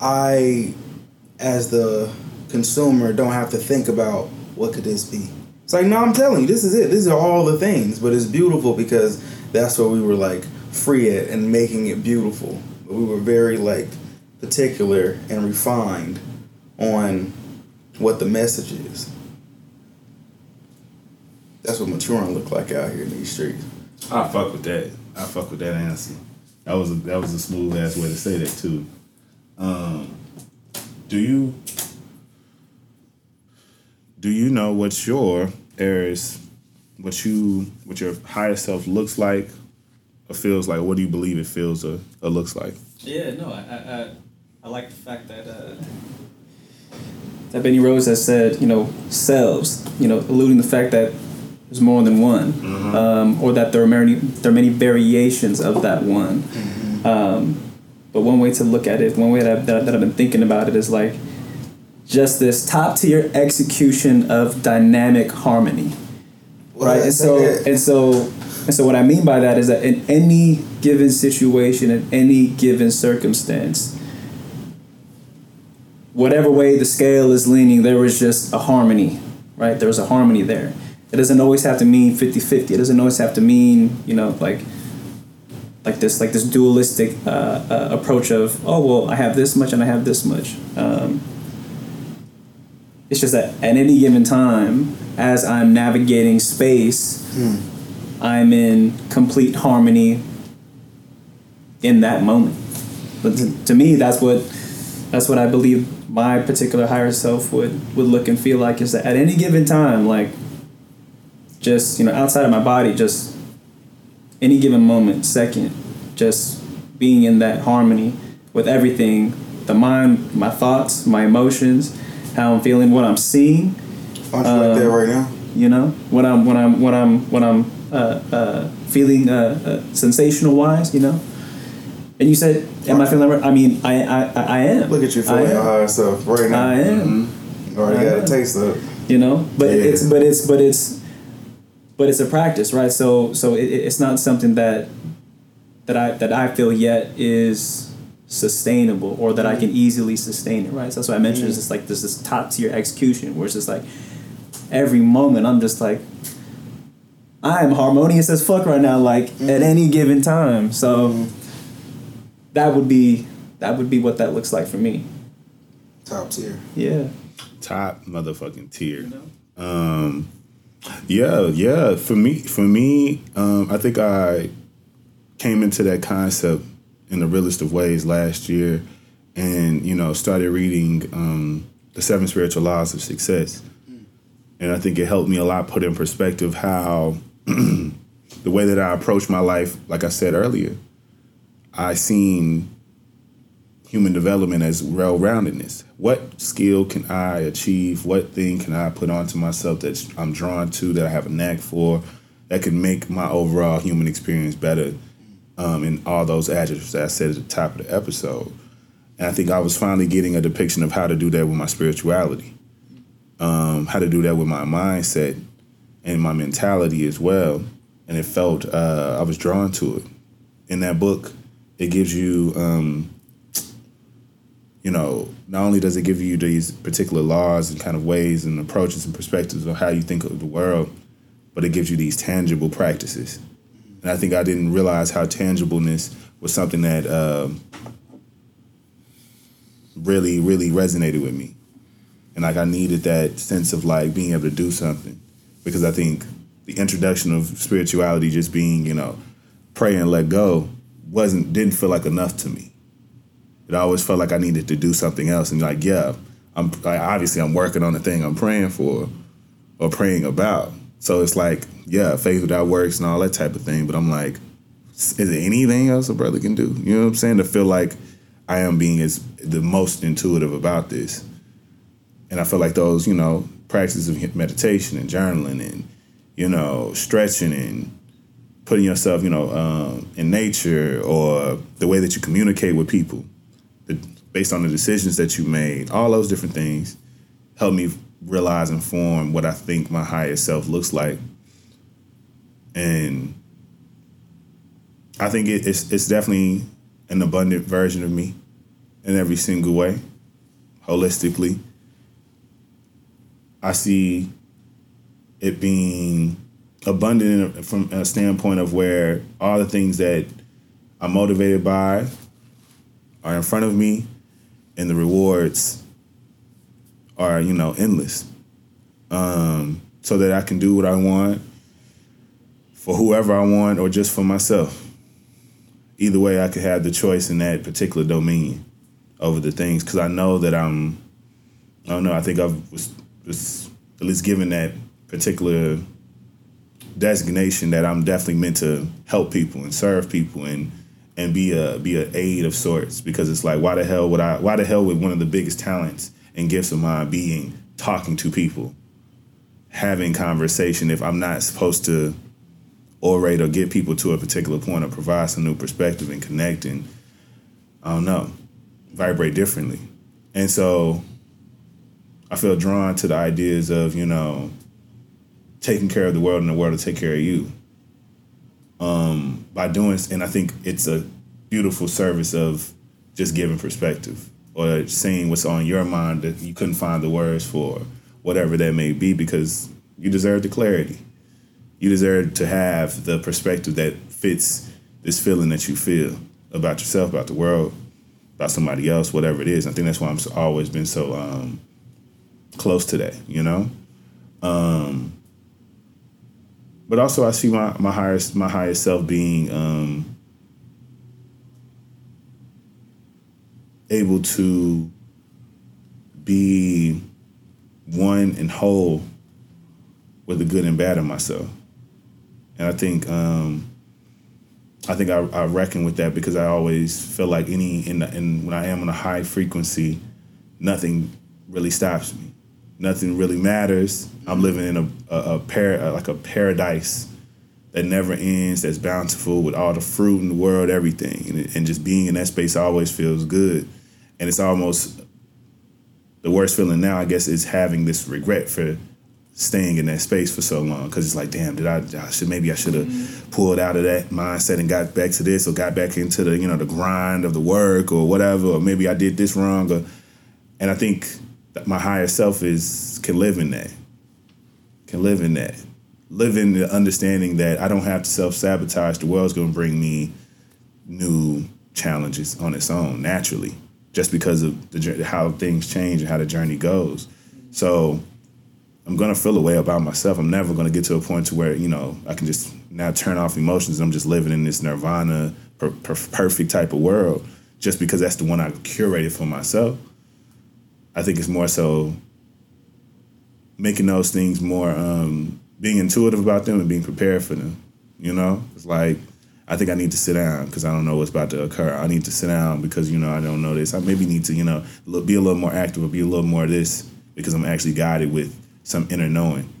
I, as the consumer, don't have to think about what could this be. It's like no, I'm telling you, this is it. These are all the things, but it's beautiful because that's where we were like free at and making it beautiful. But we were very like particular and refined on what the message is. That's what maturing look like out here in these streets. I fuck with that. I fuck with that answer. That was a, that was a smooth ass way to say that too. Um, do you do you know what your areas, what you what your higher self looks like, or feels like? What do you believe it feels or, or looks like? Yeah, no, I, I, I, like the fact that uh, that Bennie Rose has said, you know, selves, you know, alluding the fact that there's more than one, um, or that there are many there are many variations of that one. Um, but one way to look at it, one way that, that, that I've been thinking about it is like just this top tier execution of dynamic harmony right and so and so and so what i mean by that is that in any given situation in any given circumstance whatever way the scale is leaning there was just a harmony right? There was a harmony there. It doesn't always have to mean 50-50 it doesn't always have to mean you know like like this like this dualistic uh, uh, approach of oh well i have this much and i have this much. Um, it's just that at any given time, as I'm navigating space, hmm. I'm in complete harmony in that moment. But to, hmm. to me, that's what that's what I believe my particular higher self would would look and feel like is that at any given time, like just you know outside of my body, just any given moment, second, just being in that harmony with everything, the mind, my thoughts, my emotions, how I'm feeling, what I'm seeing, Aren't you like that Um, right now? you know, when I'm when I'm when I'm when I'm uh, uh, feeling uh, uh, sensational wise, you know. And you said, "Am I feeling?" right? I mean, I I, I am. Look at you feeling your higher self right now. I am. You already I got am. a taste of it. You know, but Yeah. it's but it's but it's but it's a practice, right? So so it, it's not something that that I that I feel yet is sustainable or that I can easily sustain it, right? So that's why I mentioned it's just like there's this top tier execution where it's just like every moment I'm just like I am harmonious as fuck right now, like at any given time. So that would be that would be what that looks like for me. Top tier. Yeah. top motherfucking tier. Um, yeah, yeah. For me, for me, um, I think I came into that concept in the realest of ways last year, and you know started reading um, the Seven Spiritual Laws of Success, and I think it helped me a lot put in perspective how [CLEARS THROAT] the way that I approach my life. Like I said earlier, I seen human development as well roundedness. What skill can I achieve? What thing can I put onto myself that I'm drawn to, that I have a knack for, that can make my overall human experience better um, in all those adjectives that I said at the top of the episode. And I think I was finally getting a depiction of how to do that with my spirituality, um, how to do that with my mindset and my mentality as well. And it felt, uh, I was drawn to it. In that book, it gives you um, you know, not only does it give you these particular laws and kind of ways and approaches and perspectives of how you think of the world, but it gives you these tangible practices. And I think I didn't realize how tangibleness was something that um, really, really resonated with me. And like I needed that sense of like being able to do something because I think the introduction of spirituality just being, you know, pray and let go wasn't didn't feel like enough to me it always felt like I needed to do something else. And like, yeah, I'm like, obviously I'm working on the thing I'm praying for or praying about. So it's like, yeah, faith without works and all that type of thing. But I'm like, is there anything else a brother can do? You know what I'm saying? To feel like I am being as the most intuitive about this. And I feel like those, you know, practices of meditation and journaling and, you know, stretching and putting yourself, you know, um, in nature or the way that you communicate with people the, based on the decisions that you made, all those different things help me realize and form what I think my highest self looks like. And I think it, it's it's definitely an abundant version of me in every single way, holistically. I see it being abundant from a standpoint of where all the things that I'm motivated by are in front of me, and the rewards are you know endless. Um, so that I can do what I want for whoever I want or just for myself. Either way, I could have the choice in that particular domain over the things because I know that I'm. I don't know. I think I was, at least given that particular designation that I'm definitely meant to help people and serve people and and be a be a aid of sorts. Because it's like why the hell would I why the hell would one of the biggest talents and gifts of mine being talking to people? Having conversation if I'm not supposed to orate or get people to a particular point or provide some new perspective and connect and I don't know vibrate differently. And so I feel drawn to the ideas of you know taking care of the world and the world to take care of you um, by doing, and I think it's a beautiful service of just giving perspective or seeing what's on your mind that you couldn't find the words for, whatever that may be, because you deserve the clarity. You deserve to have the perspective that fits this feeling that you feel about yourself, about the world, about somebody else, whatever it is. I think that's why I'm always been so um, close to that, you know. Um, but also I see my my highest my highest self being um, able to be one and whole with the good and bad of myself, and I think um, I think I, I reckon with that because I always feel like any in, the, in when I am on a high frequency, nothing really stops me nothing really matters. I'm living in a, a, a par- like a paradise that never ends, that's bountiful with all the fruit in the world, everything. And, and just being in that space always feels good. And it's almost the worst feeling now, I guess, is having this regret for staying in that space for so long because it's like, damn, did I, I should maybe I should have mm-hmm. pulled out of that mindset and got back to this or got back into the you know the grind of the work or whatever or maybe I did this wrong or, and I think my higher self is can live in that, can live in that, live in the understanding that I don't have to self sabotage. The world's gonna bring me new challenges on its own naturally, just because of the how things change and how the journey goes. So I'm gonna feel a way about myself. I'm never gonna get to a point to where you know I can just now turn off emotions. I'm just living in this nirvana, per- per- perfect type of world, just because that's the one I curated for myself. I think it's more so making those things more, um, being intuitive about them and being prepared for them. You know, it's like I think I need to sit down because I don't know what's about to occur. I need to sit down because you know I don't know this. I maybe need to you know be a little more active or be a little more of this because I'm actually guided with some inner knowing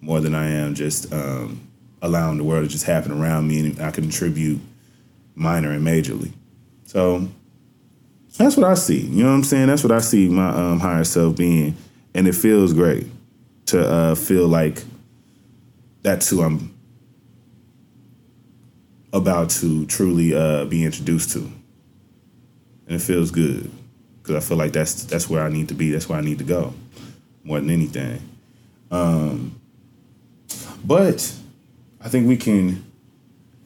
more than I am just um, allowing the world to just happen around me and I contribute minor and majorly. So that's what I see. You know what I'm saying? That's what I see my um, higher self being, and it feels great to uh, feel like that's who I'm about to truly uh, be introduced to, and it feels good because I feel like that's that's where I need to be. That's where I need to go, more than anything. Um, but I think we can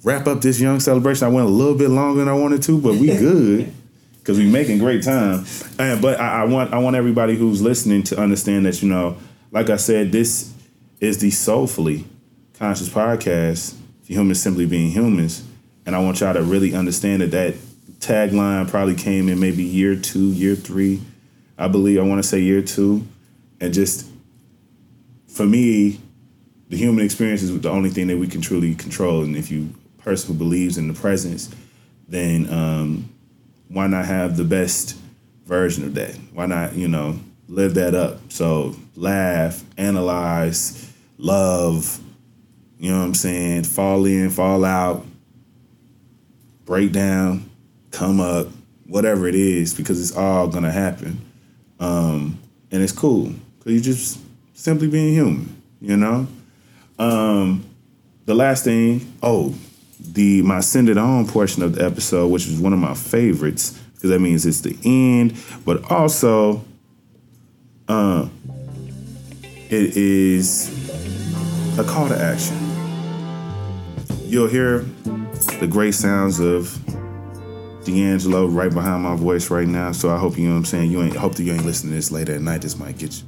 wrap up this young celebration. I went a little bit longer than I wanted to, but we [LAUGHS] good because we're making great time. And but I, I want I want everybody who's listening to understand that you know, like I said, this is the soulfully conscious podcast for humans simply being humans, and I want y'all to really understand that that tagline probably came in maybe year two, year three, I believe. I want to say year two, and just for me, the human experience is the only thing that we can truly control. And if you person who believes in the presence, then um, why not have the best version of that? Why not, you know, live that up? So laugh, analyze, love, you know what I'm saying? Fall in, fall out, break down, come up, whatever it is, because it's all gonna happen. Um, and it's cool. Cause you're just simply being human, you know? Um, the last thing, oh, the my send it on portion of the episode, which is one of my favorites, because that means it's the end, but also uh it is a call to action. You'll hear the great sounds of D'Angelo right behind my voice right now. So I hope you know what I'm saying. You ain't hope that you ain't listening to this later at night. This might get you.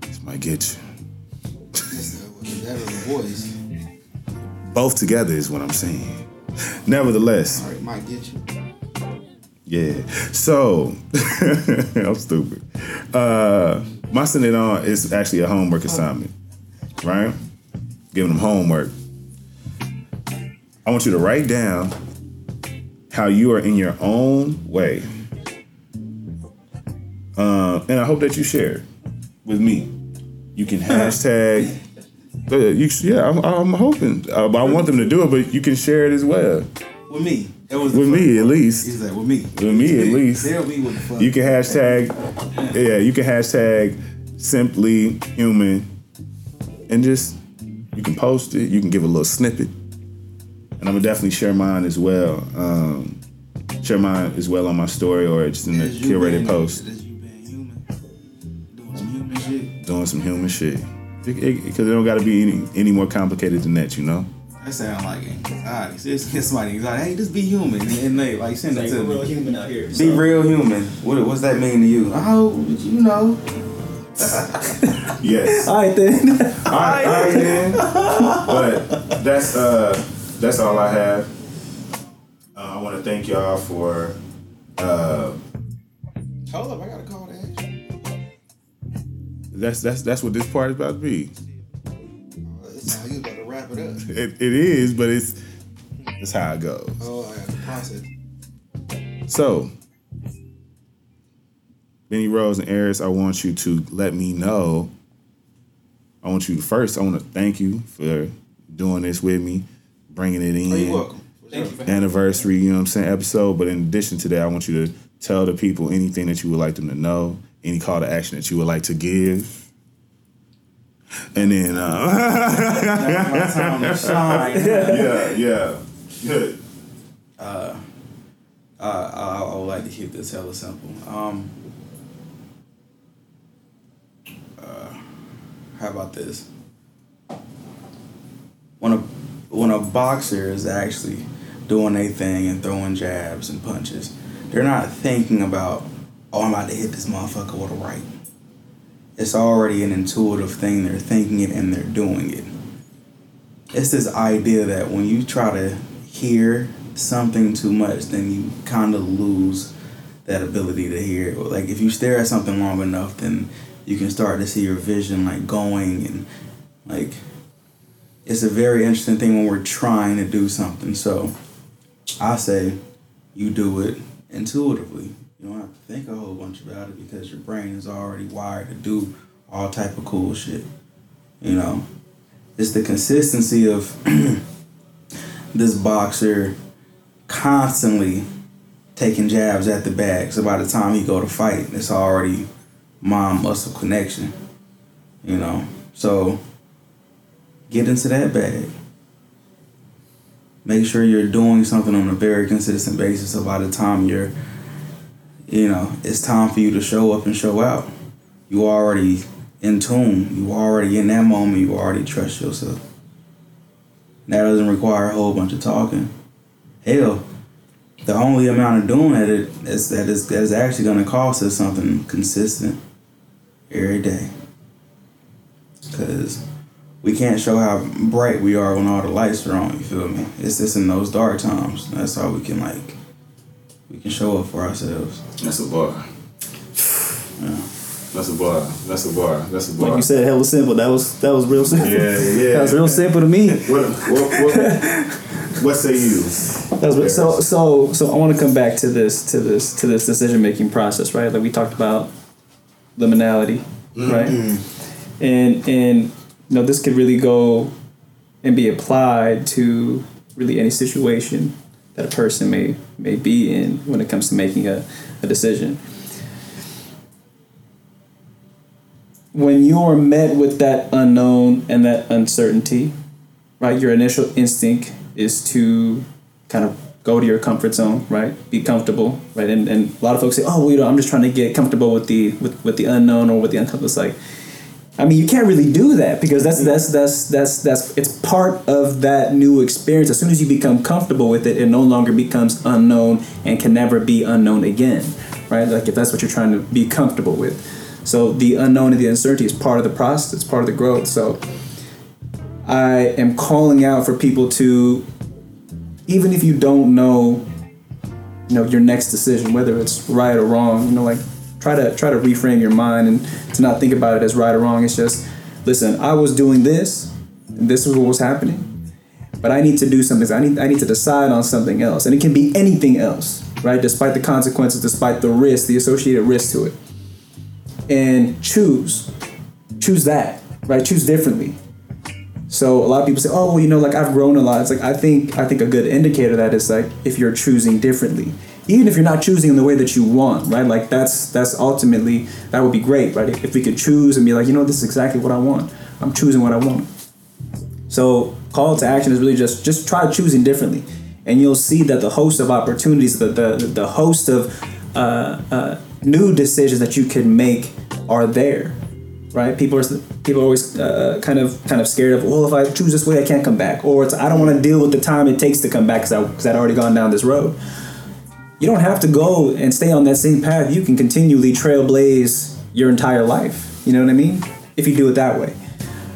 This might get you. That was a voice. Both together is what I'm saying. Nevertheless, All right, might get you. yeah. So [LAUGHS] I'm stupid. Uh, my send it on is actually a homework assignment, right? Giving them homework. I want you to write down how you are in your own way. Uh, and I hope that you share with me. You can [LAUGHS] hashtag. Uh, you, yeah, I'm, I'm hoping. Uh, but I want them to do it, but you can share it as well. With me. With me, at least. He's like, with me. With me, at least. Tell me what the fuck. You can hashtag, yeah, you can hashtag simply human and just, you can post it, you can give a little snippet. And I'm gonna definitely share mine as well. Um, share mine as well on my story or just in the curated post, That's you being human. Doing some human shit. doing some human shit. Because it, don't gotta be any, any more complicated than that, you know? That sound like anxiety. Just get somebody anxiety. Hey, just be human. And they like send it Like, to we're real me. human out here. Be so. real human. What what's that mean to you? Oh, you know. Yes. [LAUGHS] All right then. All right, all right, then. But that's uh, that's all I have. Uh, I want to thank y'all for uh, Hold up, I gotta call that action. That's that's that's what this part is about to be. It's how you about to wrap it up. [LAUGHS] It, it is, but it's that's how it goes. Oh, I got to process. So, Bennie Rose and Arris, I want you to let me know. I want you to first. I want to thank you for doing this with me, bringing it in. Oh, you're welcome. Thank you anniversary, you know what I'm saying, episode. But in addition to that, I want you to tell the people anything that you would like them to know, any call to action that you would like to give. And then, uh, My time shine. [LAUGHS] yeah, yeah, good. Uh, I, I would like to keep this hella simple. Um, uh, how about this? When a when a boxer is actually doing a thing and throwing jabs and punches, they're not thinking about, oh, I'm about to hit this motherfucker with a right. It's already an intuitive thing. They're thinking it and they're doing it. It's this idea that when you try to hear something too much, then you kind of lose that ability to hear. Like if you stare at something long enough, then you can start to see your vision like going and like it's a very interesting thing when we're trying to do something. So I say you do it intuitively. You don't have to think a whole bunch about it because your brain is already wired to do all type of cool shit. You know, it's the consistency of [CLEARS THROAT] this boxer constantly taking jabs at the bag. So by the time he go to fight, it's already mind muscle connection. You know, so get into that bag. Make sure you're doing something on a very consistent basis. So by the time you're, you know, it's time for you to show up and show out. You already in tune. You already in that moment. You already trust yourself. That doesn't require a whole bunch of talking. Hell, the only amount of doing that it is that is that is actually going to cost us something consistent every day. Cause we can't show how bright we are when all the lights are on. You feel me? It's just in those dark times. That's how we can like we can show up for ourselves. That's a bar. Yeah. That's a bar. That's a bar. That's a bar. Like you said, hella simple. That was that was real simple. Yeah, yeah. [LAUGHS] that was real simple to me. What, what, what, what say you? That's what, so so so I want to come back to this to this to this decision making process, right? Like we talked about liminality, mm-hmm. right? And and you know this could really go and be applied to really any situation that a person may may be in when it comes to making a, a decision. When you're met with that unknown and that uncertainty, right? Your initial instinct is to kind of go to your comfort zone, right? Be comfortable, right? And, and a lot of folks say, oh, well, you know, I'm just trying to get comfortable with the with, with the unknown or with the uncomfortable. It's like, I mean, you can't really do that because that's that's that's that's that's it's part of that new experience. As soon as you become comfortable with it, it no longer becomes unknown and can never be unknown again, right? Like if that's what you're trying to be comfortable with. So the unknown and the uncertainty is part of the process. It's part of the growth. So I am calling out for people to, even if you don't know, you know, your next decision, whether it's right or wrong, you know, like try to try to reframe your mind and to not think about it as right or wrong. It's just, listen, I was doing this, this is what was happening, but I need to do something. I need I need to decide on something else, and it can be anything else, right? Despite the consequences, despite the risk, the associated risk to it, and choose, choose that, right? Choose differently. So a lot of people say, "Oh, well, you know, like I've grown a lot." It's like I think I think a good indicator that is like if you're choosing differently, even if you're not choosing in the way that you want, right? Like that's that's ultimately that would be great, right? If we could choose and be like, you know, this is exactly what I want. I'm choosing what I want. So call to action is really just just try choosing differently, and you'll see that the host of opportunities, the the the host of uh, uh, new decisions that you can make are there right? People are people are always uh, kind of kind of scared of well, if I choose this way, I can't come back, or it's I don't want to deal with the time it takes to come back because I because I'd already gone down this road. You don't have to go and stay on that same path. You can continually trailblaze your entire life. You know what I mean? If you do it that way.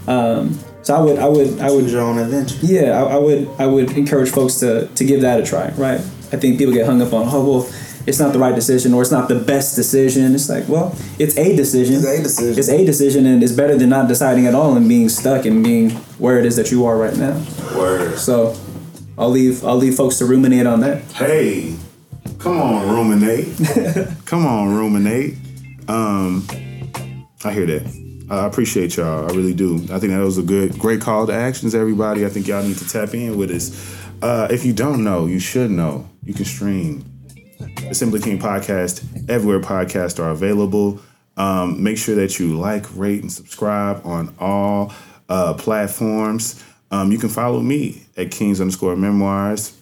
Um, so I would I would I would your own adventure. yeah, I, I would I would encourage folks to to give that a try, right? I think people get hung up on, oh well, it's not the right decision or it's not the best decision. It's like, well, it's a decision. It's a decision. It's a decision, and it's better than not deciding at all and being stuck and being where it is that you are right now. Word. So, I'll leave I'll leave folks to ruminate on that. Hey, come on, ruminate. [LAUGHS] come on, ruminate. Um, I hear that. I appreciate y'all. I really do. I think that was a good, great call to actions, everybody. I think y'all need to tap in with us. Uh, if you don't know, you should know. You can stream the Simply King podcast everywhere podcasts are available. Um, make sure that you like, rate, and subscribe on all uh, platforms. Um, you can follow me at Kings underscore Memoirs.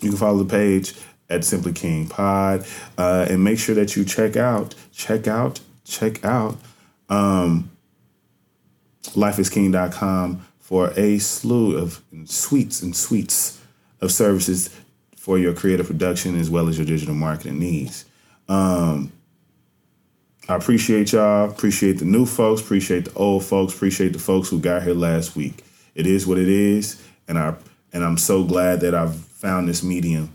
You can follow the page at Simply King Pod, uh, and make sure that you check out, check out, check out um, lifeasking.com for a slew of sweets and sweets of services for your creative production as well as your digital marketing needs. Um, I appreciate y'all. Appreciate the new folks. Appreciate the old folks. Appreciate the folks who got here last week. It is what it is, and I and I'm so glad that I've found this medium,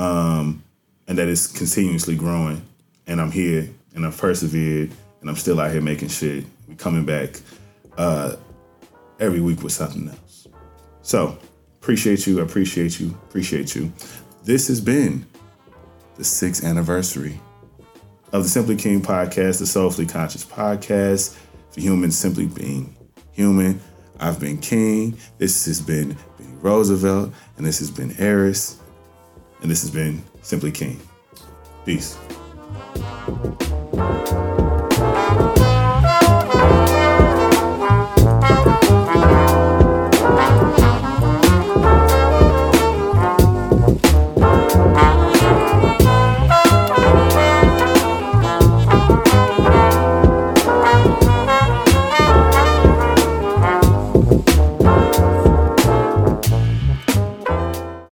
um, and that it's continuously growing. And I'm here, and I've persevered, and I'm still out here making shit. We coming back uh, every week with something else. So appreciate you. Appreciate you. Appreciate you. This has been the sixth anniversary of the Simply King podcast, the Soulfully Conscious podcast for humans simply being human. I've been King. This has been Bennierosevelt, and this has been Arris, and this has been Simply King. Peace.